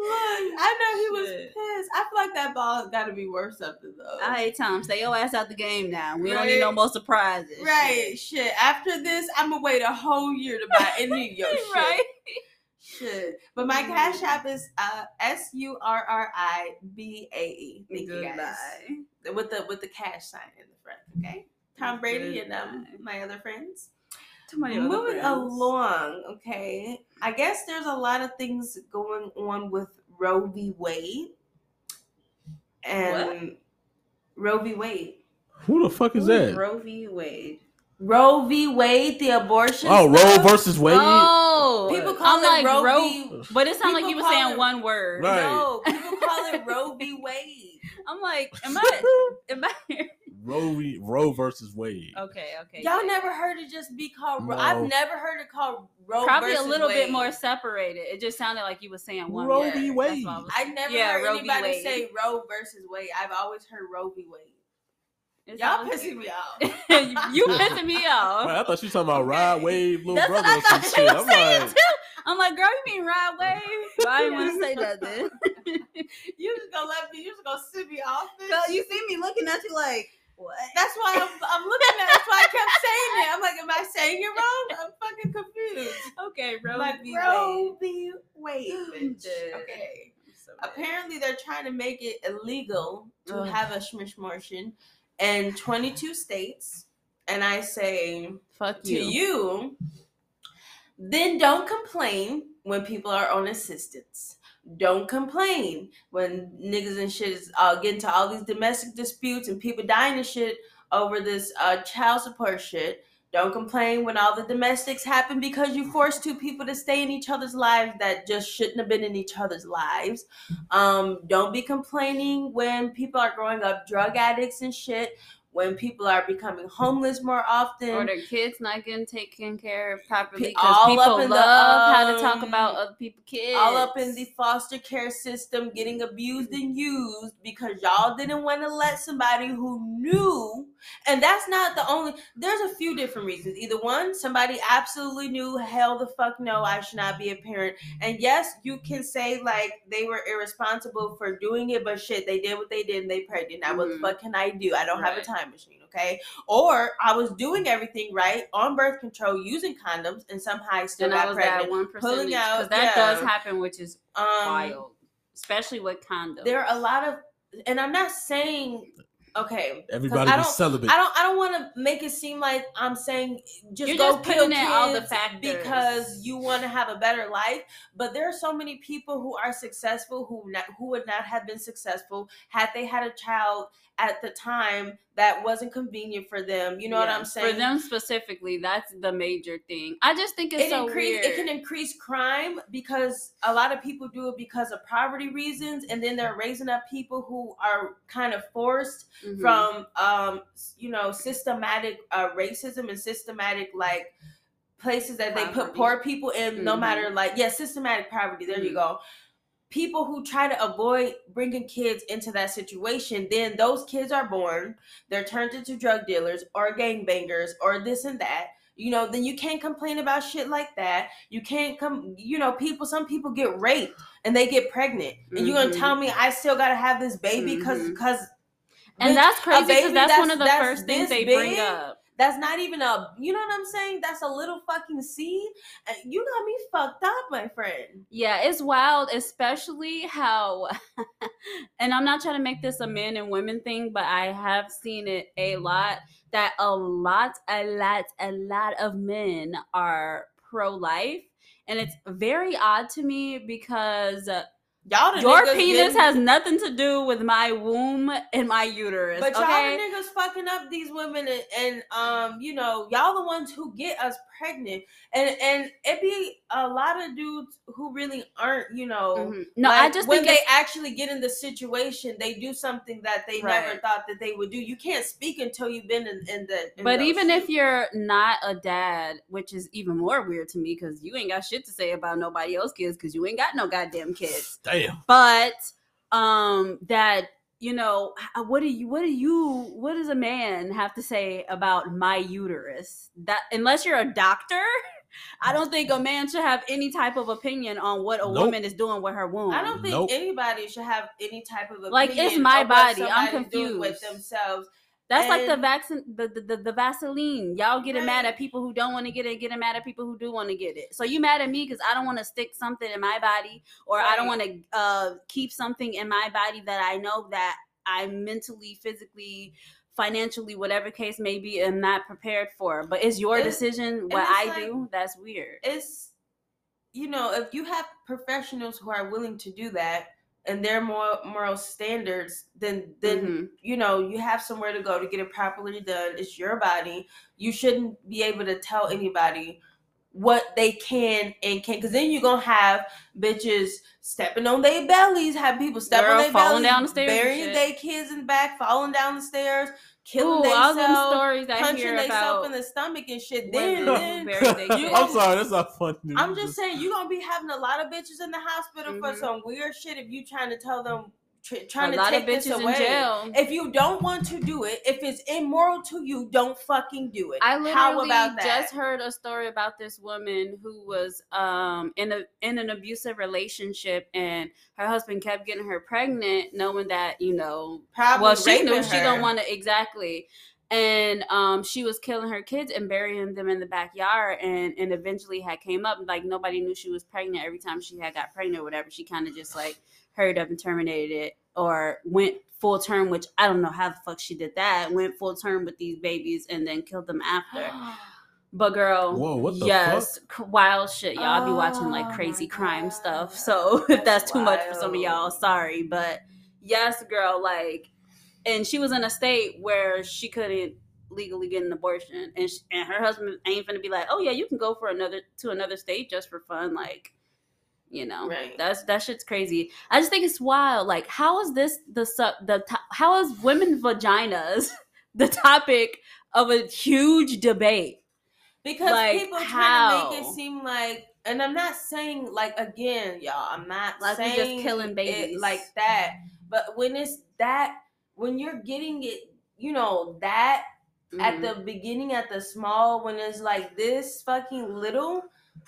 I know he was Shit. pissed. I feel like that ball got to be worth something though. I hate Tom. Stay your ass out the game now. We don't need no more surprises. right, shit. After this, I'm gonna wait a whole year to buy any of your shit. right. Shit. But my cash app is uh S U R R I B A E. Thank you guys. Goodbye. With the with the cash sign in the front. Okay. Tom Brady and um my other friends. Too many other Moving friends. along, okay. I guess there's a lot of things going on with Roe v. Wade. And Roe v. Wade. Who the fuck is Who that? Roe v. Wade. Roe v. Wade, the abortion. Oh, Roe versus Wade. Oh, People call I'm it like Roe v. but it sounded like people you were saying it- one word. Right. No, people call it Roe v. Wade. I'm like, am I? Am I? Roe. Roe versus Wade. okay, okay. Y'all yeah. never heard it just be called Roe. No. I've never heard it called Roe Probably a versus little bit more separated. It just sounded like you were saying one Roe word. v. Wade. I was- I never Yeah, heard Roe anybody Wade. say Roe versus Wade. I've always heard Roe v. Wade. it Y'all pissing me off. you pissing me off. Right, I thought you were talking about Rod Wave, little That's what brother I or some thought shit. you I'm saying like, too. I'm like, girl, you mean Rod Wave? But I didn't want to say nothing. You just gonna let me? You just gonna sit me off? Bitch? Girl, you see me looking at you like, what? That's why I'm, I'm looking at. That's why I kept saying it. I'm like, am I saying it wrong? I'm fucking confused. Okay, Roe like v. Roe v. Wade. bitch. Okay. So. Apparently, they're trying to make it illegal to Ugh. have a schmishmortion in 22 states. And I say Fuck to you. you, then don't complain when people are on assistance. Don't complain when niggas and shit is uh, getting to all these domestic disputes and people dying and shit over this uh, child support shit. Don't complain when all the domestics happen because you forced two people to stay in each other's lives that just shouldn't have been in each other's lives. Um, don't be complaining when people are growing up drug addicts and shit. When people are becoming homeless more often. Or their kids not getting taken care of properly because all people up in love the, how to talk um, about other people's kids. all up in the foster care system getting abused and used because y'all didn't want to let somebody who knew and that's not the only there's a few different reasons. Either one somebody absolutely knew hell the fuck no i should not be a parent. And yes you can say like they were irresponsible for doing it but shit they did what they did and they pregnant. Now what the Mhm. fuck can i do? I don't have a time machine okay? Or i was doing everything right on birth control using condoms and somehow i still and I got was pregnant. that one percentage pulling out, because that yeah. does happen, which is um wild, especially with condoms. there are a lot of and i'm not saying okay 'cause everybody I be don't- celibate. I don't. I don't want to make it seem like I'm saying just You're go just kill putting in all the kids factors. because you want to have a better life. But there are so many people who are successful who not, who would not have been successful had they had a child at the time that wasn't convenient for them. You know what I'm saying? For them specifically, that's the major thing. I just think it's it so increase weird. it can increase crime because a lot of people do it because of poverty reasons and then they're raising up people who are kind of forced Mhm. from um you know systematic uh racism and systematic like places that they put poor people in no Mhm. matter like yeah systematic poverty there you Mhm. go people who try to avoid bringing kids into that situation then those kids are born they're turned into drug dealers or gangbangers or this and that you know then you can't complain about shit like that you can't come you know people some people get raped and they get pregnant and you're gonna Mhm. tell me i still gotta have this baby because because and that's crazy because baby that's, one of the first things this they bring up. That's not even a you know what i'm saying? That's a little fucking seed you got me fucked up my friend. Yeah, it's wild, especially how, and I'm not trying to make this a men and women thing, but I have seen it a lot that a lot, a lot, a lot of men are pro life. And it's very odd to me because y'all your penis getting- has nothing to do with my womb and my uterus. But y'all okay? the niggas fucking up these women and, and um, you know, y'all the ones who get us pregnant. And and it be a lot of dudes who really aren't, you know, Mhm. No, I just when think they it's- actually get in the situation, they do something that they never thought that they would do. You can't speak until you've been in, in the. in But those even if you're not a dad, which is even more weird to me because you ain't got shit to say about nobody else's kids because you ain't got no goddamn kids. Damn. But um that you know what do you what do you what does a man have to say about my uterus? That unless you're a doctor, I don't think a man should have any type of opinion on what a Nope. woman is doing with her womb. I don't think Nope. anybody should have any type of opinion Like, it's my body. I'm confused with themselves. That's like the And- vaccine, the, the, the, the Vaseline. Y'all getting mad at people who don't want to get it, getting mad at people who do want to get it. So you mad at me because I don't want to stick something in my body, or I don't want to uh, keep something in my body that I know that I'm mentally, physically financially, whatever case may be, am not prepared for. But it's your It's- decision what I like- do. That's weird. it's you know if you have professionals who are willing to do that and their moral moral standards then then Mhm. you know you have somewhere to go to get it properly done. It's your body. You shouldn't be able to tell anybody what they can and can't because then you're gonna have bitches stepping on their bellies have people stepping on their falling bellies down the stairs burying their kids in the back falling down the stairs killing Ooh, all them themselves stories I punching themselves about in the stomach and shit then, who then bury their you kids. I'm sorry, that's not funny. I'm just saying you're gonna be having a lot of bitches in the hospital for Mhm. some weird shit if you trying to tell them tr- trying to lot take of this away. in jail. If you don't want to do it, if it's immoral to you, don't fucking do it. I literally How about that? just heard a story about this woman who was um in a in an abusive relationship and her husband kept getting her pregnant, knowing that you know Probably well she knew raping she don't want to exactly and um she was killing her kids and burying them in the backyard and and eventually had came up like nobody knew she was pregnant every time she had got pregnant or whatever she kind of just like hurried up and terminated it or went full term which i don't know how the fuck she did that went full term with these babies and then killed them after. But girl Whoa, what the yes c- wild shit y'all. Be watching like Oh crazy crime God. stuff so if That's that's too much for some of y'all sorry. But yes girl like and she was in a state where she couldn't legally get an abortion and sh and her husband ain't gonna be like oh yeah you can go for another to another state just for fun like you know Right. that's that shit's crazy i just think it's wild like how is this the sub the how is women vaginas the topic of a huge debate because like, people trying to make it seem like, and I'm not saying like again, y'all. I'm not Like we just saying killing babies. like that. But when it's that, when you're getting it, you know that at Mhm. the beginning at the small when it's like this fucking little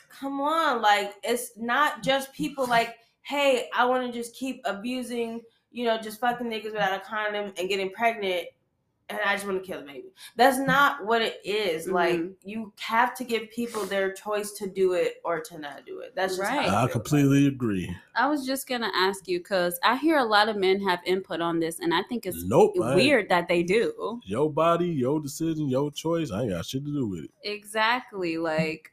come on like it's not just people like hey i want to just keep abusing you know just fucking niggas without a condom and getting pregnant and i just want to kill the baby that's not what it is. like Mhm. you have to give people their choice to do it or to not do it that's just Right. how I feel completely agree. I was just gonna ask you because I hear a lot of men have input on this, and I think it's Nope. Weird that they do. Your body, your decision, your choice. I ain't got shit to do with it. Exactly. Like,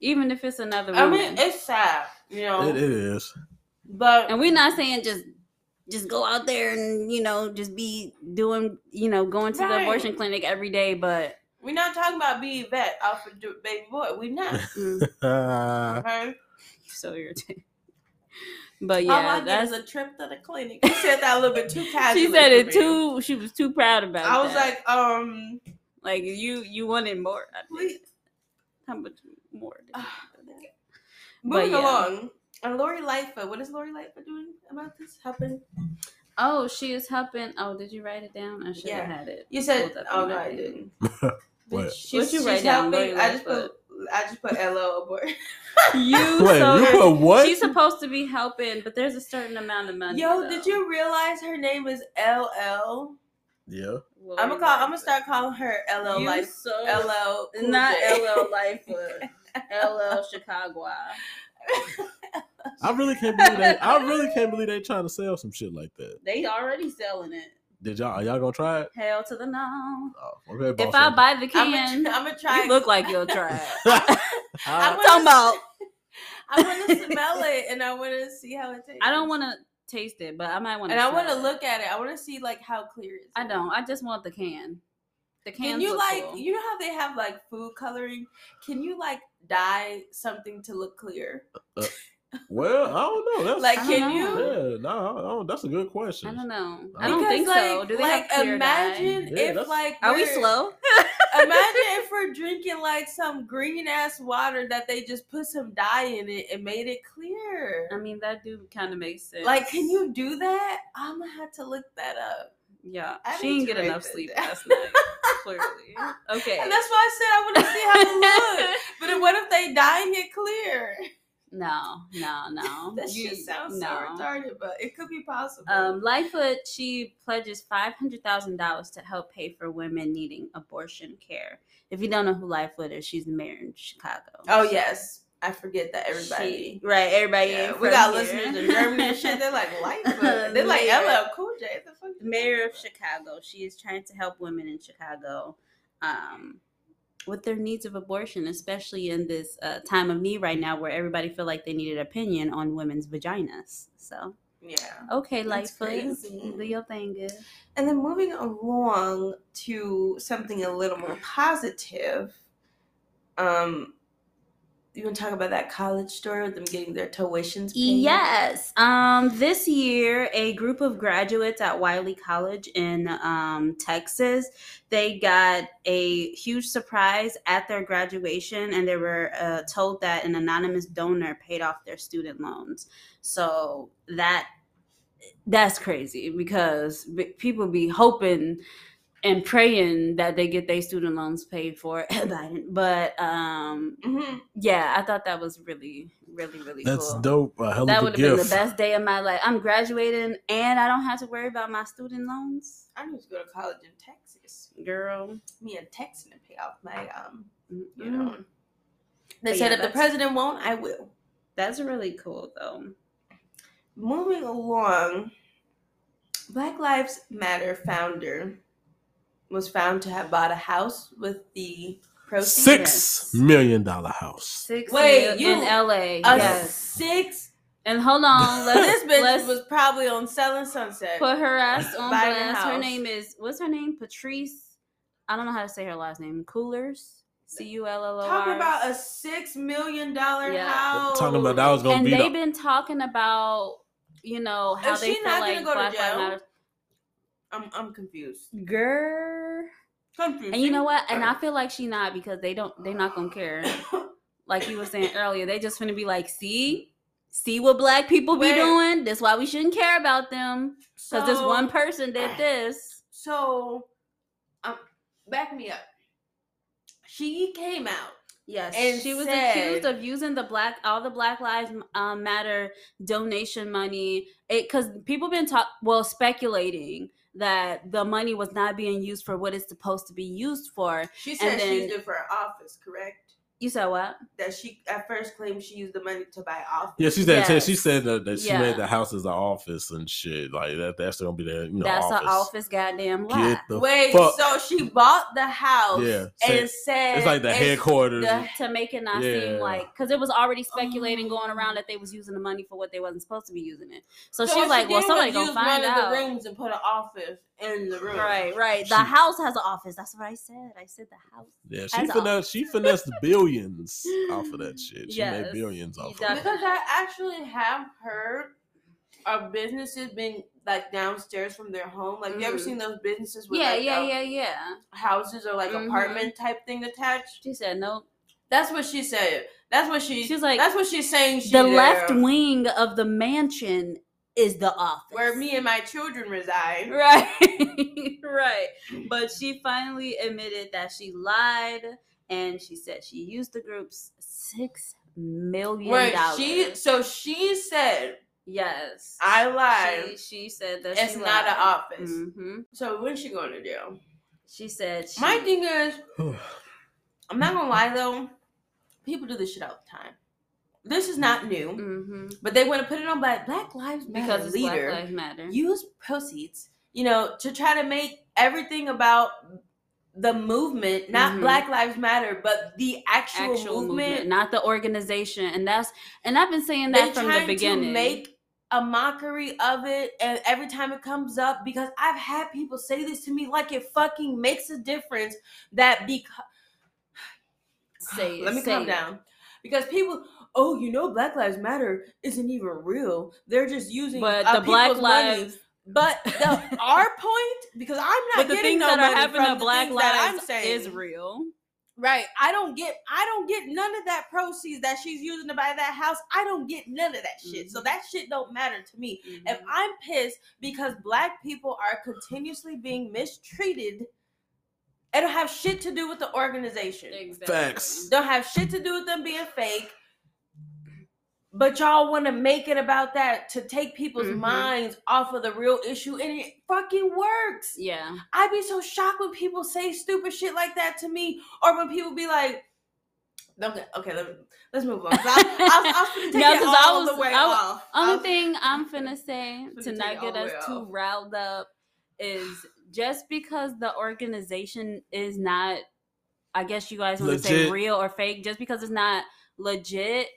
even if it's another woman. i mean it's sad you know It, it is. but and we're not saying just just go out there and you know just be doing you know going to the abortion clinic every day, but we're not talking about being vet out for baby boy We're not mm, okay so irritating. But All I yeah, get that's. a trip to the clinic. She said that a little bit too casually. She said it for me. too. She was too proud about it. I was like, um, like you, you wanted more. I did. please. How much you Ah, want than that? Moving yeah. along. And Lori Lightfoot, what is Lori Lightfoot doing about this? Helping? Oh, she is helping. Oh, did you write it down? I should Yeah. have had it. You said, pulled oh no, I didn't. What? She's, What'd you she's write down. Lori I just put, I just put LO abort. You Wait, so you put what? She's supposed to be helping, but there's a certain amount of money. Yo, so. did you realize her name is LL? yeah. Lori I'm gonna call. I'm gonna start calling her LL You Life. so LL. Not J. LL Lightfoot, LL Chicago. I really can't believe they. I really can't believe they trying to sell some shit like that. They already selling it. Did y'all? Are y'all gonna try it? Hell to the no. Oh, okay, If I buy the I'm can, gonna, I'm gonna try. you look like you'll try it. I'm I- gonna- talking about. I want to smell it and I want to see how it tastes. I don't want to taste it, but I might want to. and I want to look at it. I want to see like how clear it is. I don't. I just want the can. The can. Can you like you know how they have like food coloring? Can you like dye something to look clear? Uh, uh, well, I don't know. That's Like, can don't you? Yeah, no, I don't- that's a good question. I don't know. I I don't Because, think so. like- Do they like have clear dye? imagine Yeah, if that's- like Are we slow? Imagine if we're drinking like some green ass water that they just put some dye in it and made it clear. I mean, that do kind of makes sense. like, can you do that? I'm gonna have to look that up. Yeah, I she didn't get enough sleep down. last night. Clearly, okay. And that's why I said I want to see how it looks. But what if they dyeing it clear? no, no, no. That You- shit sounds so no. retarded, but it could be possible. Um, Lightfoot, she pledges five hundred thousand dollars to help pay for women needing abortion care. If you don't know who Lightfoot is, she's the mayor in Chicago. oh yes, I forget that everybody. She- right, everybody. Yeah, we got here. listeners in Germany and shit. They're like Lightfoot. They're like. LL Cool J. The fuck mayor of Chicago. She is trying to help women in Chicago um, with their needs of abortion, especially in this uh, time of need right now, where everybody feel like they need an opinion on women's vaginas. So, Yeah. okay, Lightfoot, do your thing, good. And then moving along to something a little more positive. Um, you want to talk about that college story with them getting their tuitions paid? Yes. Um, this year, a group of graduates at Wiley College in um, Texas, they got a huge surprise at their graduation, and they were uh, told that an anonymous donor paid off their student loans. So that that's crazy because people be hoping and praying that they get their student loans paid for Biden. But um, hmm yeah, I thought that was really, really, really That's cool dope. A hell that would have been the best day of my life. I'm graduating and I don't have to worry about my student loans. I need to go to college in Texas. Girl. Me and Texan and pay off my um. You You know. know. They But said yeah, if the president won't, I will. That's really cool though. Moving along, Black Lives Matter founder was found to have bought a house with the proceeds. Six million dollar house. Six Wait, mil- you- in LA. A yes. six. And hold on, let's, this bitch let's was probably on Selling Sunset. put her ass on blast. Her name is what's her name? Patrisse. I don't know how to say her last name. Coolers. C U L L O R. Talking about a six million dollar Yeah. house. Talking about that was gonna and be they've the been talking about, you know, how Is they she feel not gonna like go to Black Lives jail? Matter. I'm I'm confused. Girl. Confused. And you know what? And I feel like she not because they don't they're not gonna care. Like you were saying earlier, they just gonna be like, see, see what black people be Wait. doing. That's why we shouldn't care about them. Because this one person did this. So, um, back me up. She came out. Yes, And she was said- accused of using the black all the Black Lives um, Matter donation money. It because people been talk well speculating that the money was not being used for what it's supposed to be used for. She said she then- used it for her office, correct? You said what? That she at first claimed she used the money to buy office. Yeah, she said Yes. she said that, that she Yeah. made the house as an office and shit. Like that that's gonna be the you know That's office. an office goddamn lie. Get the Wait, fuck. so she bought the house Yeah, and said it's like the headquarters. the- to make it not Yeah. seem like because it was already speculating oh. going Oh. around that they was using the money for what they wasn't supposed to be using it. So, So she's like, she "Well, did somebody gonna find one out." of the rooms and put an office in the room. Right, right. The She- house has an office. That's what I said. I said the house. yeah, she as an finessed she finessed billions off of that shit. She Yes, made billions off you of it. Because I actually have heard of businesses being like downstairs from their home. Like, you ever seen those businesses with Yeah, like, yeah, um, yeah, yeah. houses or like Mhm. apartment type thing attached? She said no. That's what she said. That's what she. She's like, That's what she's saying. She The there, left wing of the mansion is the office. where me and my children reside. Right, right. But she finally admitted that she lied, and she said she used the group's six million dollars. she so she said yes, I lied. She, she said that it's not an office. Mhm. So when's she going to jail? She said she, My thing is, I'm not gonna lie though, people do this shit all the time. This is not new, hmm but they want to put it on Black Black Lives Matter because it's leader. Black Lives Matter. use proceeds, you know, to try to make everything about the movement, not Mhm. Black Lives Matter, but the actual, actual movement. movement. not the organization, and that's and I've been saying that from the beginning. to make a mockery of it, and every time it comes up, because I've had people say this to me, like it fucking makes a difference that because say, let me calm it. down because people. Oh, you know, Black Lives Matter isn't even real. They're just using But uh, the Black people's money. Lives, But the, our point, because I'm not but the getting things no that are happening to Black Lives saying is real. Right. I don't get I don't get none of that proceeds that she's using to buy that house. I don't get none of that shit. So Mhm. that shit don't matter to me. If Mhm. I'm pissed because black people are continuously being mistreated, it don't have shit to do with the organization. Exactly. Facts. Don't have shit to do with them being fake. But y'all want to make it about that to take people's Mhm. minds off of the real issue, and it fucking works. Yeah. I'd be so shocked when people say stupid shit like that to me, or when people be like, Okay, okay, let me, let's move on. I, I, I was take No, it 'cause I all was- the way I was- off. I Only was- thing I'm finna say Finna to not get us too riled up is just because the organization is not, I guess you guys want to say real or fake, just because it's not legit,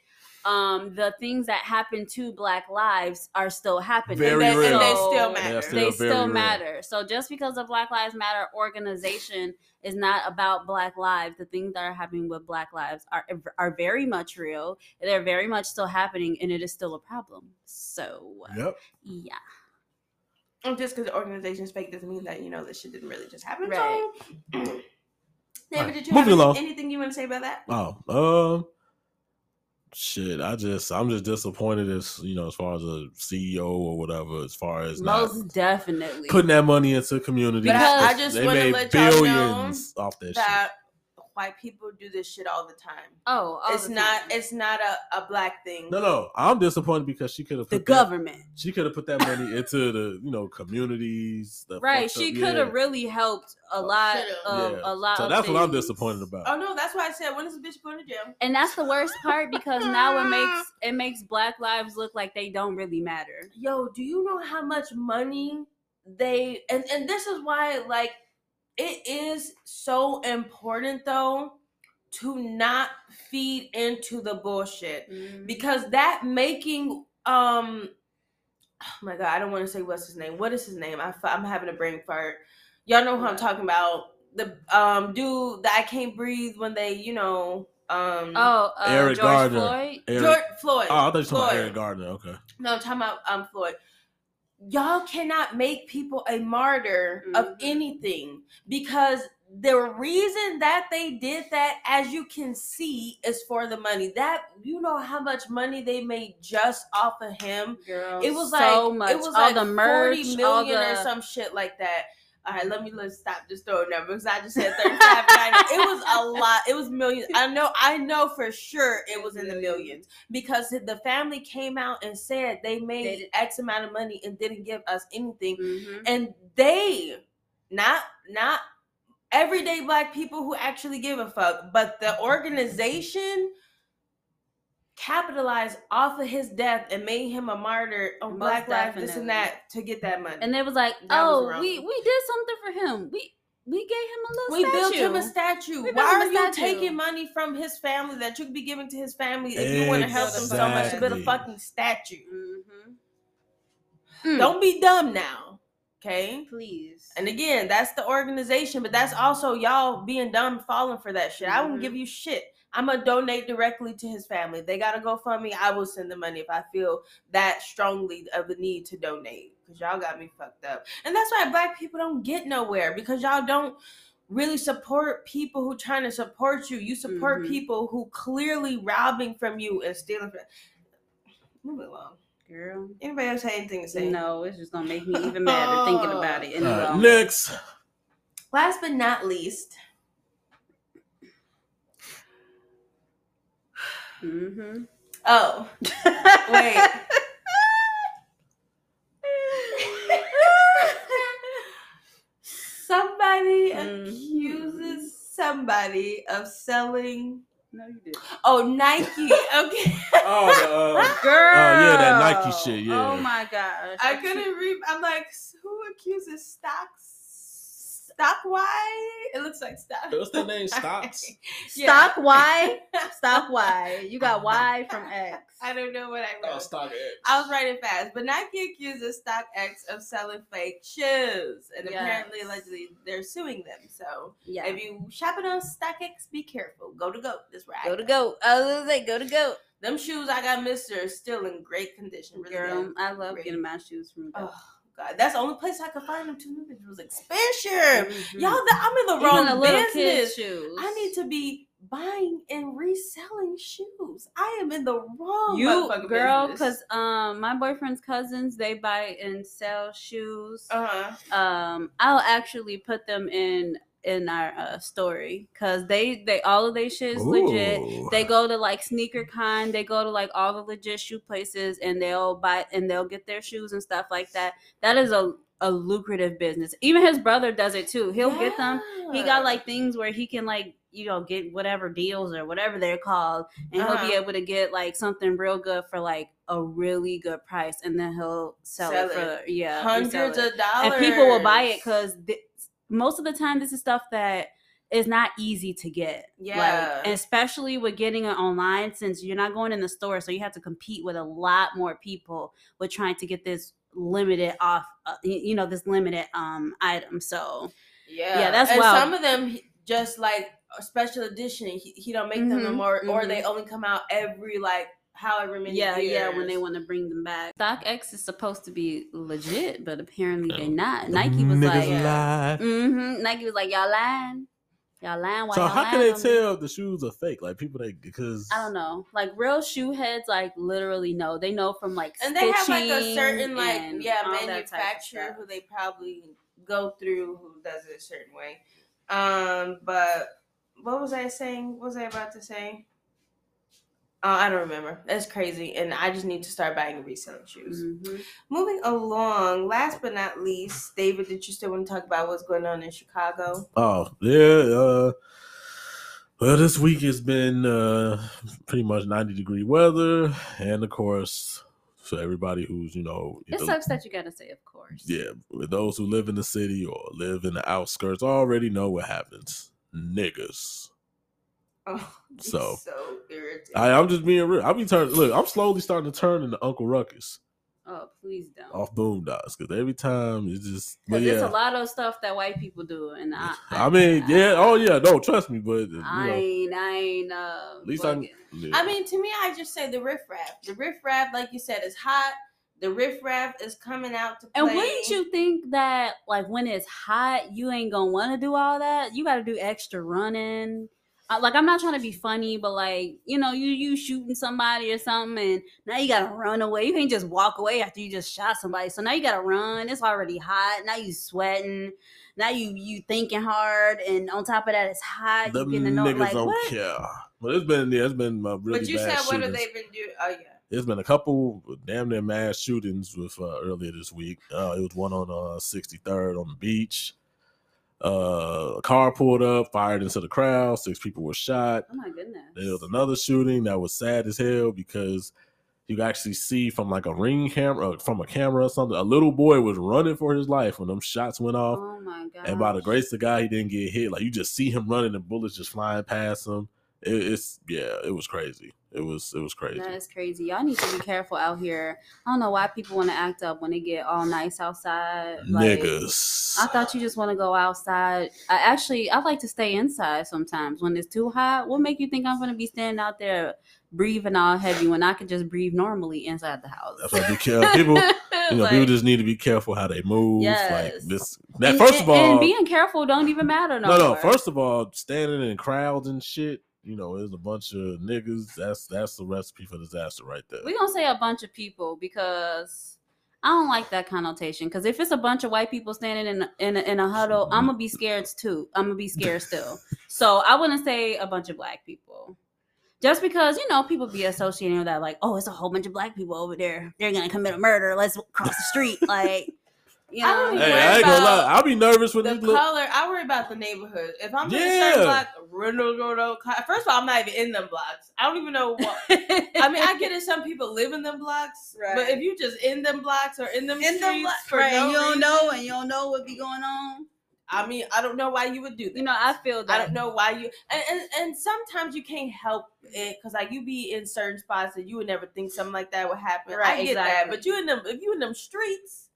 um, the things that happen to Black lives are still happening. Very and, they, and they still matter. They still they very still real. matter. So just because the Black Lives Matter organization is not about Black lives, the things that are happening with Black lives are are very much real. They're very much still happening, and it is still a problem. So Yep. yeah, And just because the organization is fake doesn't mean that you know this shit didn't really just happen. Right. So, David, Right. did you Moving have along. anything you want to say about that? Oh, um, shit. I just, I'm just disappointed as you know, as far as a CEO or whatever, as far as not most definitely. putting that money into community. But I- I just they wanna made let y'all know billions off that, shit. That white people do this shit all the time. oh, all it's the not. time. It's not a, a black thing. No, no, I'm disappointed because she could have the put that, government. she could have put that money into the you know communities. The Right, she could have yeah. really helped a oh, lot of Yeah. a lot. So of that's what I'm disappointed about. Oh no, that's why I said when is this bitch going to jail? And that's the worst part because now it makes it makes Black lives look like they don't really matter. Yo, do you know how much money they and and this is why like it is so important though to not feed into the bullshit because that making um oh my god i don't want to say what's his name what is his name I, i'm having a brain fart y'all know who i'm talking about the um dude that i can't breathe when they you know um Oh, uh, Eric George Gardner. Floyd. Eric- george floyd oh, I thought you were talking about Eric Gardner. Okay. no, I'm talking about um Floyd. Y'all cannot make people a martyr of Mhm. anything because the reason that they did that, as you can see, is for the money. That you know how much money they made just off of him. Girl, It was so like much. it was all like the merch, 40 million all or some shit like that. All right, let me let's stop just throwing numbers. I just said 35 90. It was a lot. It was millions. I know, I know for sure it was in the millions because the family came out and said they made They X amount of money and didn't give us anything. Mhm. And they, not not everyday black people who actually give a fuck, but the organization capitalized off of his death and made him a martyr on Most Black Lives, this and that to get that money. And they was like, That "Oh, wrong. we we did something for him. We we gave him a little statue. we statue. built him a statue. We Why are a you statue. taking money from his family that you could be giving to his family if you want to help them so much to build a fucking statue? Mhm. Mm. Don't be dumb now. Okay? please. And again, that's the organization, but that's also y'all being dumb falling for that shit. I won't Mhm. give you shit. I'm gonna donate directly to his family. If they gotta go fund me, I will send the money if I feel that strongly of the need to donate. Cause y'all got me fucked up. And that's why black people don't get nowhere because y'all don't really support people who trying to support you. You support Mhm. people who clearly robbing from you and stealing from Move along. Girl. Anybody else have anything to say? No, it's just gonna make me even madder thinking about it. In the All right, next. Last but not least, Mm-hmm. oh, wait. Somebody Mhm. accuses somebody of selling. No, you didn't. Oh, Nike. Okay. Oh, the, uh, Girl. yeah, that Nike shit, yeah. Oh my gosh. I couldn't read. I'm like, who accuses stocks? Stock Y? It looks like stock. what's the name? Stocks? Yeah. Stock Y. Stock Y. You got Y from X. I don't know what I Oh, wrote. StockX. I was writing fast, but Nike accuses Stock X of selling fake shoes, and Yes. apparently, allegedly, they're suing them. So Yeah. if you shopping on StockX, be careful. Go to go. That's right. Go to go. I was go to go. Them shoes I got, Mister, are still in great condition. Really Girl, good. I love Great. getting my shoes from Go. Oh God, that's the only place I could find them. Two new It was expensive. Mhm. Y'all, the, I'm in the Even wrong the business. I need to be buying and reselling shoes. I am in the wrong you girl because um my boyfriend's cousins they buy and sell shoes uh-huh. um i'll actually put them in in our uh, story because they they all of their shit is legit. They go to like Sneaker Con they go to like all the legit shoe places and they'll buy and they'll get their shoes and stuff like that. That is a a lucrative business. Even his brother does it too. He'll get them. He got like things where he can like you know get whatever deals or whatever they're called, and he'll be Uh-huh. able to get like something real good for like a really good price, and then he'll sell, Sell it. for it. yeah hundreds of dollars, and people will buy it because most of the time this is stuff that is not easy to get. Yeah. like, especially with getting it online since you're not going in the store, so you have to compete with a lot more people with trying to get this limited off, uh, you know, this limited um item. So Yeah, Yeah, that's why. some of them just like a special edition. He, he don't make them no Mhm, more, or mhm. they only come out every like however many. yeah, yeah, when they want to bring them back. StockX is supposed to be legit, but apparently Yeah. they're not. Nike was like, Niggas lie. mm-hmm. Nike was like, y'all lying, y'all lying. Why So y'all how can they on me?" tell the shoes are fake? Like people they because I don't know. Like real shoe heads, like literally know. They know from like and they have like a certain like yeah all that type of manufacturer who they probably go through who does it a certain way. Um, but what was I saying? What was I about to say? Oh, I don't remember. That's crazy, and I just need to start buying reselling shoes. Mhm. Moving along, last but not least, David, did you still want to talk about what's going on in Chicago? Oh yeah. Uh, well, this week has been uh, pretty much ninety degree weather, and of course, for everybody who's you know, It either- sucks that you gotta say, of course. yeah, those who live in the city or live in the outskirts already know what happens. Niggas. Oh, So, so. I, I'm just being real. I be turning. Look, I'm slowly starting to turn into Uncle Ruckus Oh, please don't. off Boondocks because every time it's just. But yeah, it's a lot of stuff that white people do, and I. I mean, yeah. Oh yeah. No, trust me. But you I know, ain't. I ain't. Uh, at least I'm. yeah. I mean, to me, I just say the riff raff. The riff raff, like you said, is hot. The riff raff is coming out to play. And wouldn't you think that, like, when it's hot, you ain't gonna want to do all that? You got to do extra running. Like, I'm not trying to be funny, but like, you know, you you shooting somebody or something, and now you gotta run away. You can't just walk away after you just shot somebody. So now you gotta run. It's already hot. Now you sweating. Now you you thinking hard, and on top of that, it's hot. the You getting niggas like don't what? care. But it's been yeah, it's been uh, really bad but you bad said what have they been doing? Oh yeah. There's been a couple damn near mass shootings with uh, earlier this week. Uh, it was one on uh, 63rd on the beach. Uh, a car pulled up, fired into the crowd. Six people were shot. Oh my goodness. There was another shooting that was sad as hell because you actually see from like a ring camera, from a camera or something, a little boy was running for his life when them shots went off. Oh my god. And by the grace of God, he didn't get hit. Like you just see him running and bullets just flying past him. It, it's yeah, it was crazy. It was it was crazy. That is crazy. Y'all need to be careful out here. I don't know why people want to act up when they get all nice outside. Like, Niggas. I thought you just want to go outside. I actually I like to stay inside sometimes when it's too hot. What make you think I'm gonna be standing out there breathing all heavy when I could just breathe normally inside the house? That's why be careful. People, you know, Like, people just need to be careful how they move. Like Yes. this. That and- first of all, and being careful don't even matter no no, no. First of all, standing in crowds and shit. You know, there's a bunch of niggas. That's that's the recipe for disaster right there. we gonna say a bunch of people because I don't like that connotation. Because if it's a bunch of white people standing in a, in a, in a huddle, mm-hmm. I'm gonna be scared too. I'm gonna be scared still. So I wouldn't say a bunch of black people. Just because you know people be associating with that, like, oh, it's a whole bunch of black people over there. They're gonna commit a murder. Let's cross the street, like, you I know. don't Hey, worry I ain't gonna about lie. I'll be nervous when The these look. color, I worry about the neighborhood. If I'm in a Yeah. certain block, Renault, Renault, first of all, I'm not even in them blocks. I don't even know what. I mean, I get it. Some people live in them blocks, right. but if you just in them blocks or in them in streets the black, for right, no you don't reason, know, and you don't know what be going on. I mean, I don't know why you would do that. You know, I feel that. I don't know why you and, and, and sometimes you can't help it because like you be in certain spots that you would never think something like that would happen. I Right, get that, but you in them if you in them streets,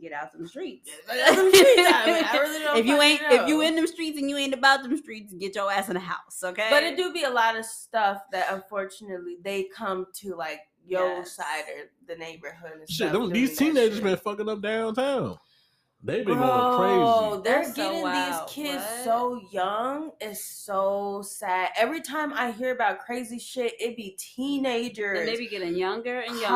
Get out them streets. Out them streets, I I really if you ain't know. if you in them streets and you ain't about them streets, get your ass in the house, okay? but it do be a lot of stuff that unfortunately they come to like your Yes. side or the neighborhood. And Shit, stuff them, these teenagers shit. been fucking up downtown. They been Bro, going crazy. they're That's getting wild. these kids What? so young. It's so sad. Every time I hear about crazy shit, it be teenagers. and they be getting younger and younger.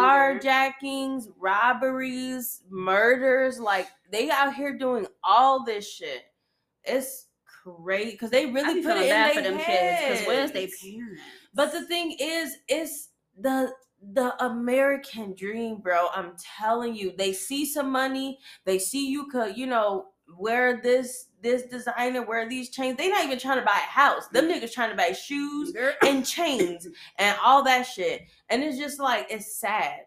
carjackings, robberies, murders. Like they out here doing all this shit. It's crazy because they really be put feeling it bad in for their them kids because where's they heads. parents? But the thing is, it's the the American dream, bro. I'm telling you, they see some money, they see you could, you know, wear this this designer, wear these chains. They not even trying to buy a house. Them niggas trying to buy shoes and chains and all that shit. And it's just like it's sad.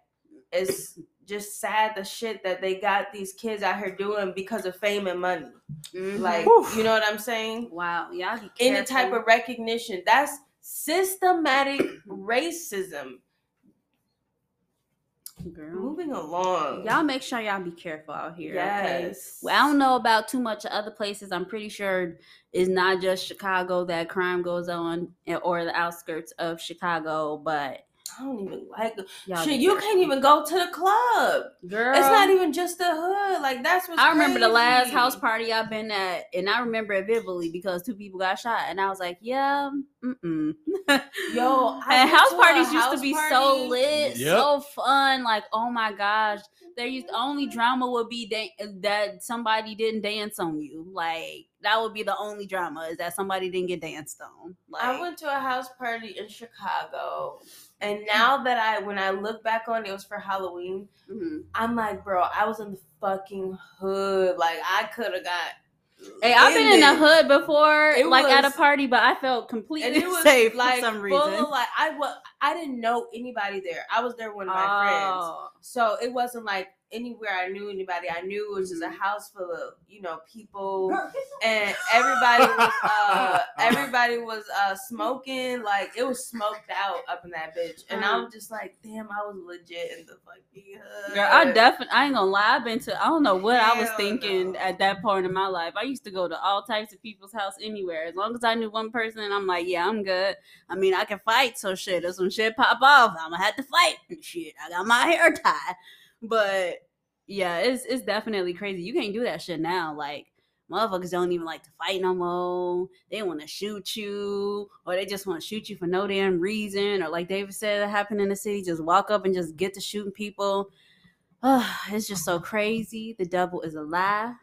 It's just sad the shit that they got these kids out here doing because of fame and money. Mhm. Like, Oof. you know what I'm saying? wow, y'all be Any type of recognition. That's systematic racism. Girl. Moving along. Y'all make sure y'all be careful out here. Okay? Yes. Well, I don't know about too much of other places. I'm pretty sure it's not just Chicago that crime goes on eh, or the outskirts of Chicago, but I don't even like it. y'all Shit, you can't even go to the club. Girl, It's not even just the hood. Like that's what I remember the last house party I've been at, and I remember it vividly because two people got shot, and I was like, "Yeah, mm-mm." Yo, I and went house to a parties used to house be so lit, Yep. so fun. Like, oh my gosh, there used the only drama would be da- that somebody didn't dance on you. Like that would be the only drama is that somebody didn't get danced on. Like, I went to a house party in Chicago, and now that I, when I look back on it, it was for Halloween. mhm. I'm like, bro, I was in the fucking hood. Like I could have got. Hey, I've been in the hood before, It like at a party, but I felt completely was safe like for some reason. of like I was I didn't know anybody there. I was there with my friends, Oh. so it wasn't like anywhere I knew anybody. I knew it was just a Mhm. house full of you know people, and everybody was uh everybody was uh smoking. Like it was smoked out up in that bitch, and Uh-huh. I'm just like, damn, I was legit in the fucking hood. Girl, I definitely I ain't gonna lie. I've been to I don't know what I was thinking no. at that point in my life. I used to go to all types of people's house anywhere. As long as I knew one person, I'm like, yeah, I'm good. I mean, I can fight, so shit. If some shit pop off, I'm gonna have to fight. Shit, I got my hair tied. But yeah, it's it's definitely crazy. You can't do that shit now. Like motherfuckers don't even like to fight no more. They want to shoot you, or they just want to shoot you for no damn reason. Or like David said, that happened in the city. Just walk up and just get to shooting people. it's just so crazy. The devil is a lie.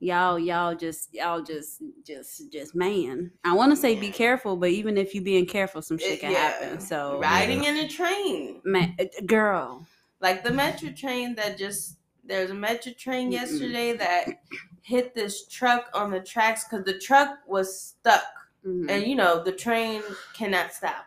Y'all, y'all just, y'all just, just, just, man. I want to say be careful, but even if you being careful, some shit can yeah. happen. So, riding in a train. man, uh, girl, like the metro train that just there's a metro train Mm-mm. yesterday that hit this truck on the tracks because the truck was stuck Mhm. and you know the train cannot stop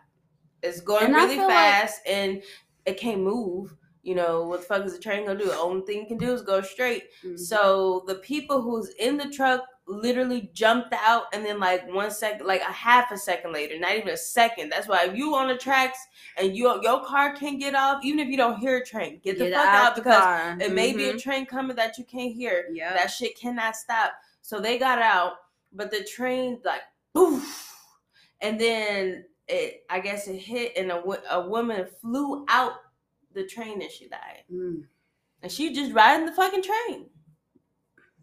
it's going And really feel like- fast and it can't move you know what the fuck is the train gonna do the only thing it can do is go straight Mhm. so the people who's in the truck literally jumped out and then like one second like a half a second later not even a second. That's why if you on the tracks and you your car can't get off even if you don't hear a train get the fuck out, the because car. it may be a Mhm. train coming that you can't hear. Yeah that shit cannot stop. So they got out but the train like poof. And then it i guess it hit and a, a woman flew out the train and she died. Mm. and she just riding the fucking train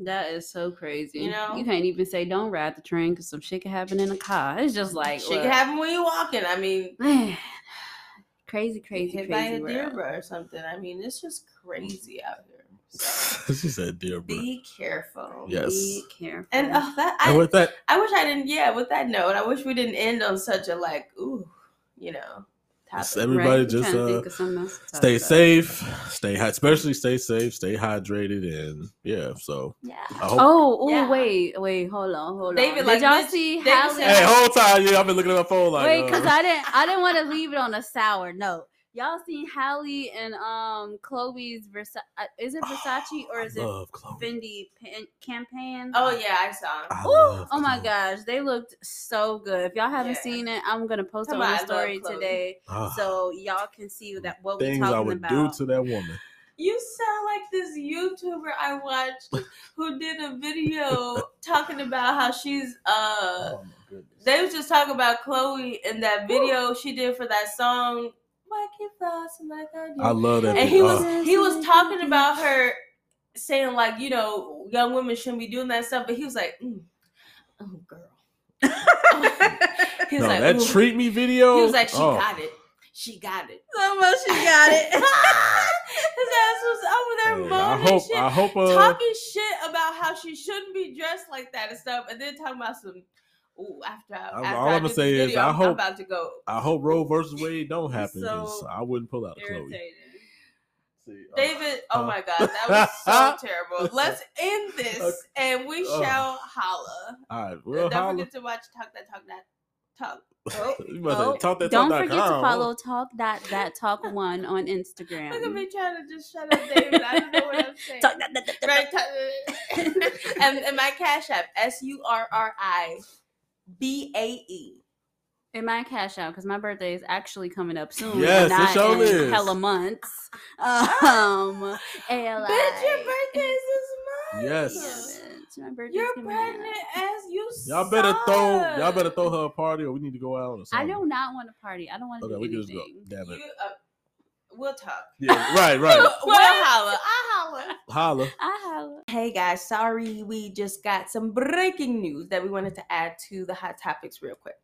That is so crazy. You know? you can't even say don't ride the train because some shit can happen in a car. It's just like shit look, can happen when you're walking i mean man, crazy, crazy, crazy, hit by a deer world. or something. I mean, it's just crazy out here. So she said, "Dear bro." be careful. Yes. Be careful. And uh, that And I, with that, I wish I didn't. Yeah, with that note, I wish we didn't end on such a like, ooh, you know, Yes, topic. everybody Right, just uh, think of something else to talk stay about. safe, stay hot, especially stay safe, stay hydrated, and yeah. So Yeah. Hope. Oh, oh, Yeah. wait, wait, hold on, hold David, on. like, Did y'all bitch, see David how? said- Hey, whole time, yeah, I've been looking at my phone like. Wait, uh, because I didn't, I didn't want to leave it on a sour note. Y'all seen Halle and um Chloe's Versa- uh, Is it Versace or I is it love Chloe. Fendi pan- campaign? Oh yeah, I saw. I Ooh, love oh my gosh, they looked so good. If y'all haven't Yeah. seen it, I'm gonna post it Come on on, the story today, Ah, so y'all can see that what we're things I would about. do to that woman. You sound like this YouTuber I watched who did a video talking about how she's uh Oh my they was just talking about Chloe in that video she did for that song Why Keep Flossing Like I Do. I love that. and he was Ah, he was talking about her saying like you know young women shouldn't be doing that stuff but he was like mm, oh girl he was no, like that "Ooh." treat me video. he was like she oh, got it she got it so much she got it. his ass was over there hey, moaning I hope. shit I hope. Uh, talking shit about how she shouldn't be dressed like that and stuff, and then talking about some. Ooh, after I, after all I I'ma say this is I I'm, hope- I'm about to go. I hope Roe versus Wade don't happen because So I wouldn't pull out a Chloe. Irritating. see. uh, David, oh uh, my god, that was so terrible. Let's end this Okay. and we Oh. shall holla. all right, we'll Don't holla. forget to watch Talk That Talk That Talk. you better Oh, talk that Don't talk forget dot to follow Talk That That Talk One on Instagram. Look at Instagram. me trying to just shut up, David. I don't know what I'm saying. Talk that, that, that, that, Right, talk- and, and my cash app S U R R I B A E. in my cash out because my birthday is actually coming up soon. Yes, it not sure in is. Hella months. Um, ALI. Bitch, your birthday is this month. Yes. Yeah, bitch, my birthday's You're coming up. pregnant as you. Y'all better throw. Y'all better throw her a party, or we need to go out or I do not want a party. I don't want to Okay, do we can just go. Damn it. You, uh, we'll talk. Yeah, right, right. We'll, we'll holla. I holla. Holla. I holla. Hey guys, sorry we just got some breaking news that we wanted to add to the hot topics real quick.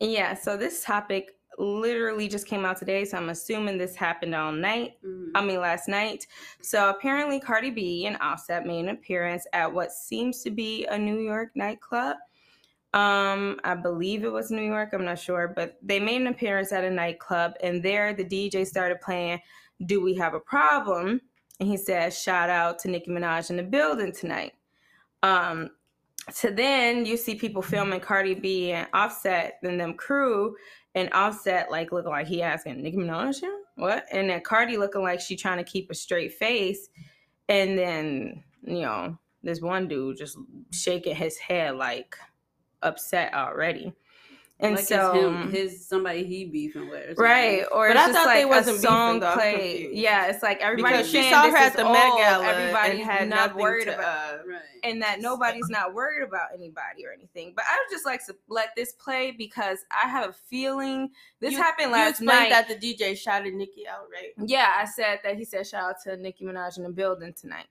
Yeah, so this topic literally just came out today, so I'm assuming this happened all night. Mhm. I mean, last night. So apparently, Cardi B and Offset made an appearance at what seems to be a New York nightclub. Um, I believe it was New York. I'm not sure, but they made an appearance at a nightclub, and there the DJ started playing "Do We Have a Problem?" and he said, "Shout out to Nicki Minaj in the building tonight." Um, so then you see people filming Cardi B and Offset and them crew, and Offset like looking like he asking Nicki Minaj what? And then Cardi looking like she trying to keep a straight face, and then you know this one dude just shaking his head like upset already, and like so it's him, his somebody he beefing with, or right or But it's I just thought like they wasn't a song beefing, though. Played. Yeah, it's like everybody Because she saw her at is the Met Gala. Everybody and had not not worried to, about. Right. and that nobody's not worried about anybody or anything. But I would just like to let this play because I have a feeling this You- happened You last explained night. that the DJ shouted Nicki out, right? yeah, I said that he said shout out to Nicki Minaj in the building tonight.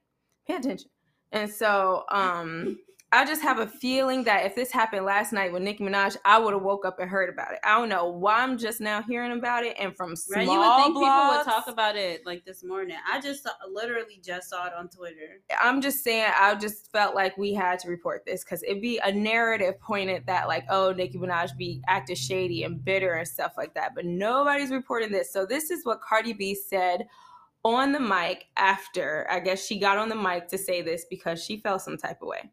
Pay attention. And so um I just have a feeling that if this happened last night with Nicki Minaj, I would have woke up and heard about it. I don't know why I'm just now hearing about it and from small Right, you would think people would talk about it like this morning. I just saw, literally just saw it on Twitter. I'm just saying, I just felt like we had to report this because it'd be a narrative pointed that, like, oh, Nicki Minaj be acting shady and bitter and stuff like that. But nobody's reporting this. So, this is what Cardi B said on the mic after, I guess she got on the mic to say this because she felt some type of way.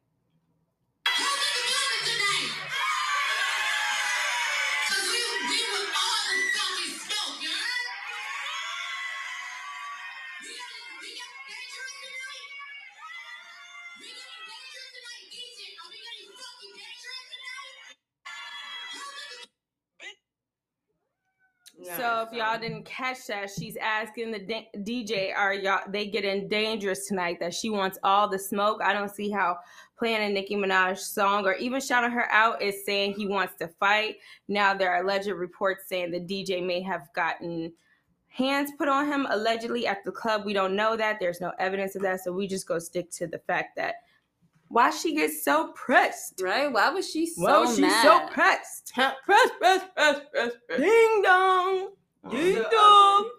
If y'all didn't catch that, she's asking the da- DJ, "Are y'all they getting dangerous tonight?" That she wants all the smoke. I don't see how playing a Nicki Minaj song or even shouting her out is saying he wants to fight. Now there are alleged reports saying the DJ may have gotten hands put on him allegedly at the club. We don't know that. There's no evidence of that, so we just go stick to the fact that why she gets so pressed. Right? Why was she so Why was she mad? so pressed? Press, press, press, press, press. Ding dong. Ding dong.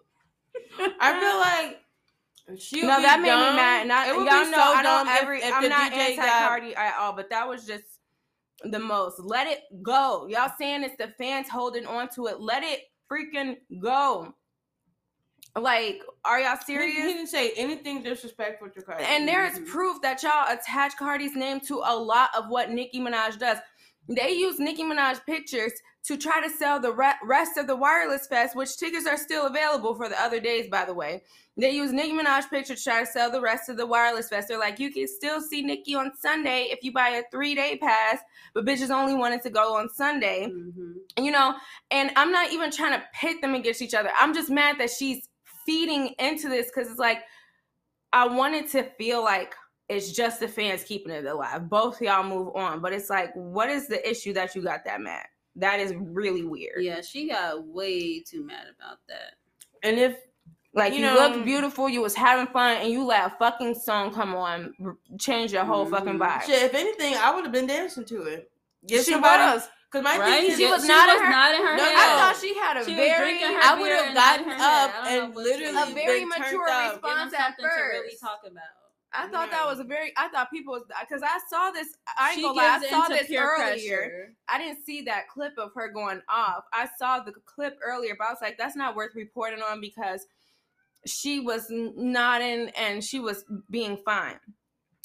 I feel like she. no, that made me mad. And I, it would y'all be know so I dumb don't if- every. if I'm the not DJ anti got- Cardi at all, but that was just the most. Let it go. Y'all saying it's the fans holding on to it. Let it freaking go. Like, are y'all He, he didn't say anything disrespectful to Cardi. And there is Mhm. proof that y'all attach Cardi's name to a lot of what Nicki Minaj does. They use Nicki Minaj pictures to try to sell the re- rest of the Wireless Fest, which tickets are still available for the other days, by the way. They use Nicki Minaj pictures to try to sell the rest of the Wireless Fest. They're like, you can still see Nicki on Sunday if you buy a three day pass, but bitches only wanted to go on Sunday Mhm. you know and i'm not even trying to pit them against each other i'm just mad that she's feeding into this because it's like i wanted to feel like it's just the fans keeping it alive both y'all move on but it's like what is the issue that you got that mad that is really weird Yeah, she got way too mad about that. and if like You you, know- looked beautiful you was having fun and you let a fucking song come on r- change your whole fucking Mhm. vibe shit, if anything, I would have been dancing to it. Get she somebody was because my Right? thing is She Yeah, was not in her- not in her No, head. i thought she had a She very I would have gotten up I don't know and literally A very been mature up. Response at first. to really talk about. I thought Yeah. that was a very. I thought people was because I saw this. I ain't She gonna lie. I saw this earlier. pressure. I didn't see that clip of her going off. I saw the clip earlier, but I was like, that's not worth reporting on because she was nodding and she was being fine.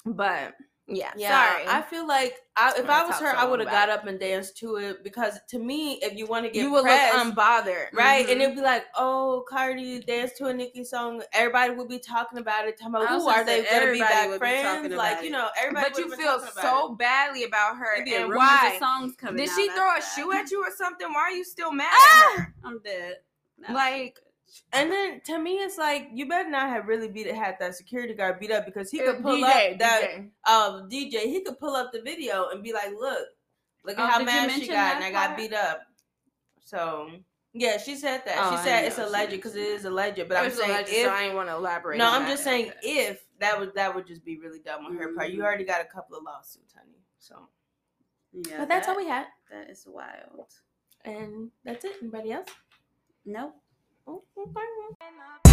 But yeah, Yeah, sorry. I feel like I, if I I was her, I would have got up and danced to it because to me, if you want to get you would pressed, look unbothered, right? And Mhm. it'd be like, oh, Cardi danced to a Nicki song. Everybody would be talking about it. Talking about, I was ooh, gonna are they gonna be back would be friends? Like, you know, everybody. but you feel so it. badly about her and why? songs coming Did she throw a that. shoe at you or something? Why are you still mad Ah! at her? I'm dead. No. Like And then to me, it's like you better not have really beat it, had that security guard beat up because he could Uh, pull DJ, up that DJ. um DJ. He could pull up the video and be like, look, look at Oh, how mad she got, and that I got beat up. So yeah, she said that. Oh, she said it's know she alleged because it is alleged. But It I'm was saying alleged, if so I didn't want to elaborate. no, on I'm that. just saying Okay. if that would that would just be really dumb on her part. You Mhm. already got a couple of lawsuits, honey. So, yeah, but that's all we had, That is wild. and that's it. Anybody else? Nope. Oh, okay.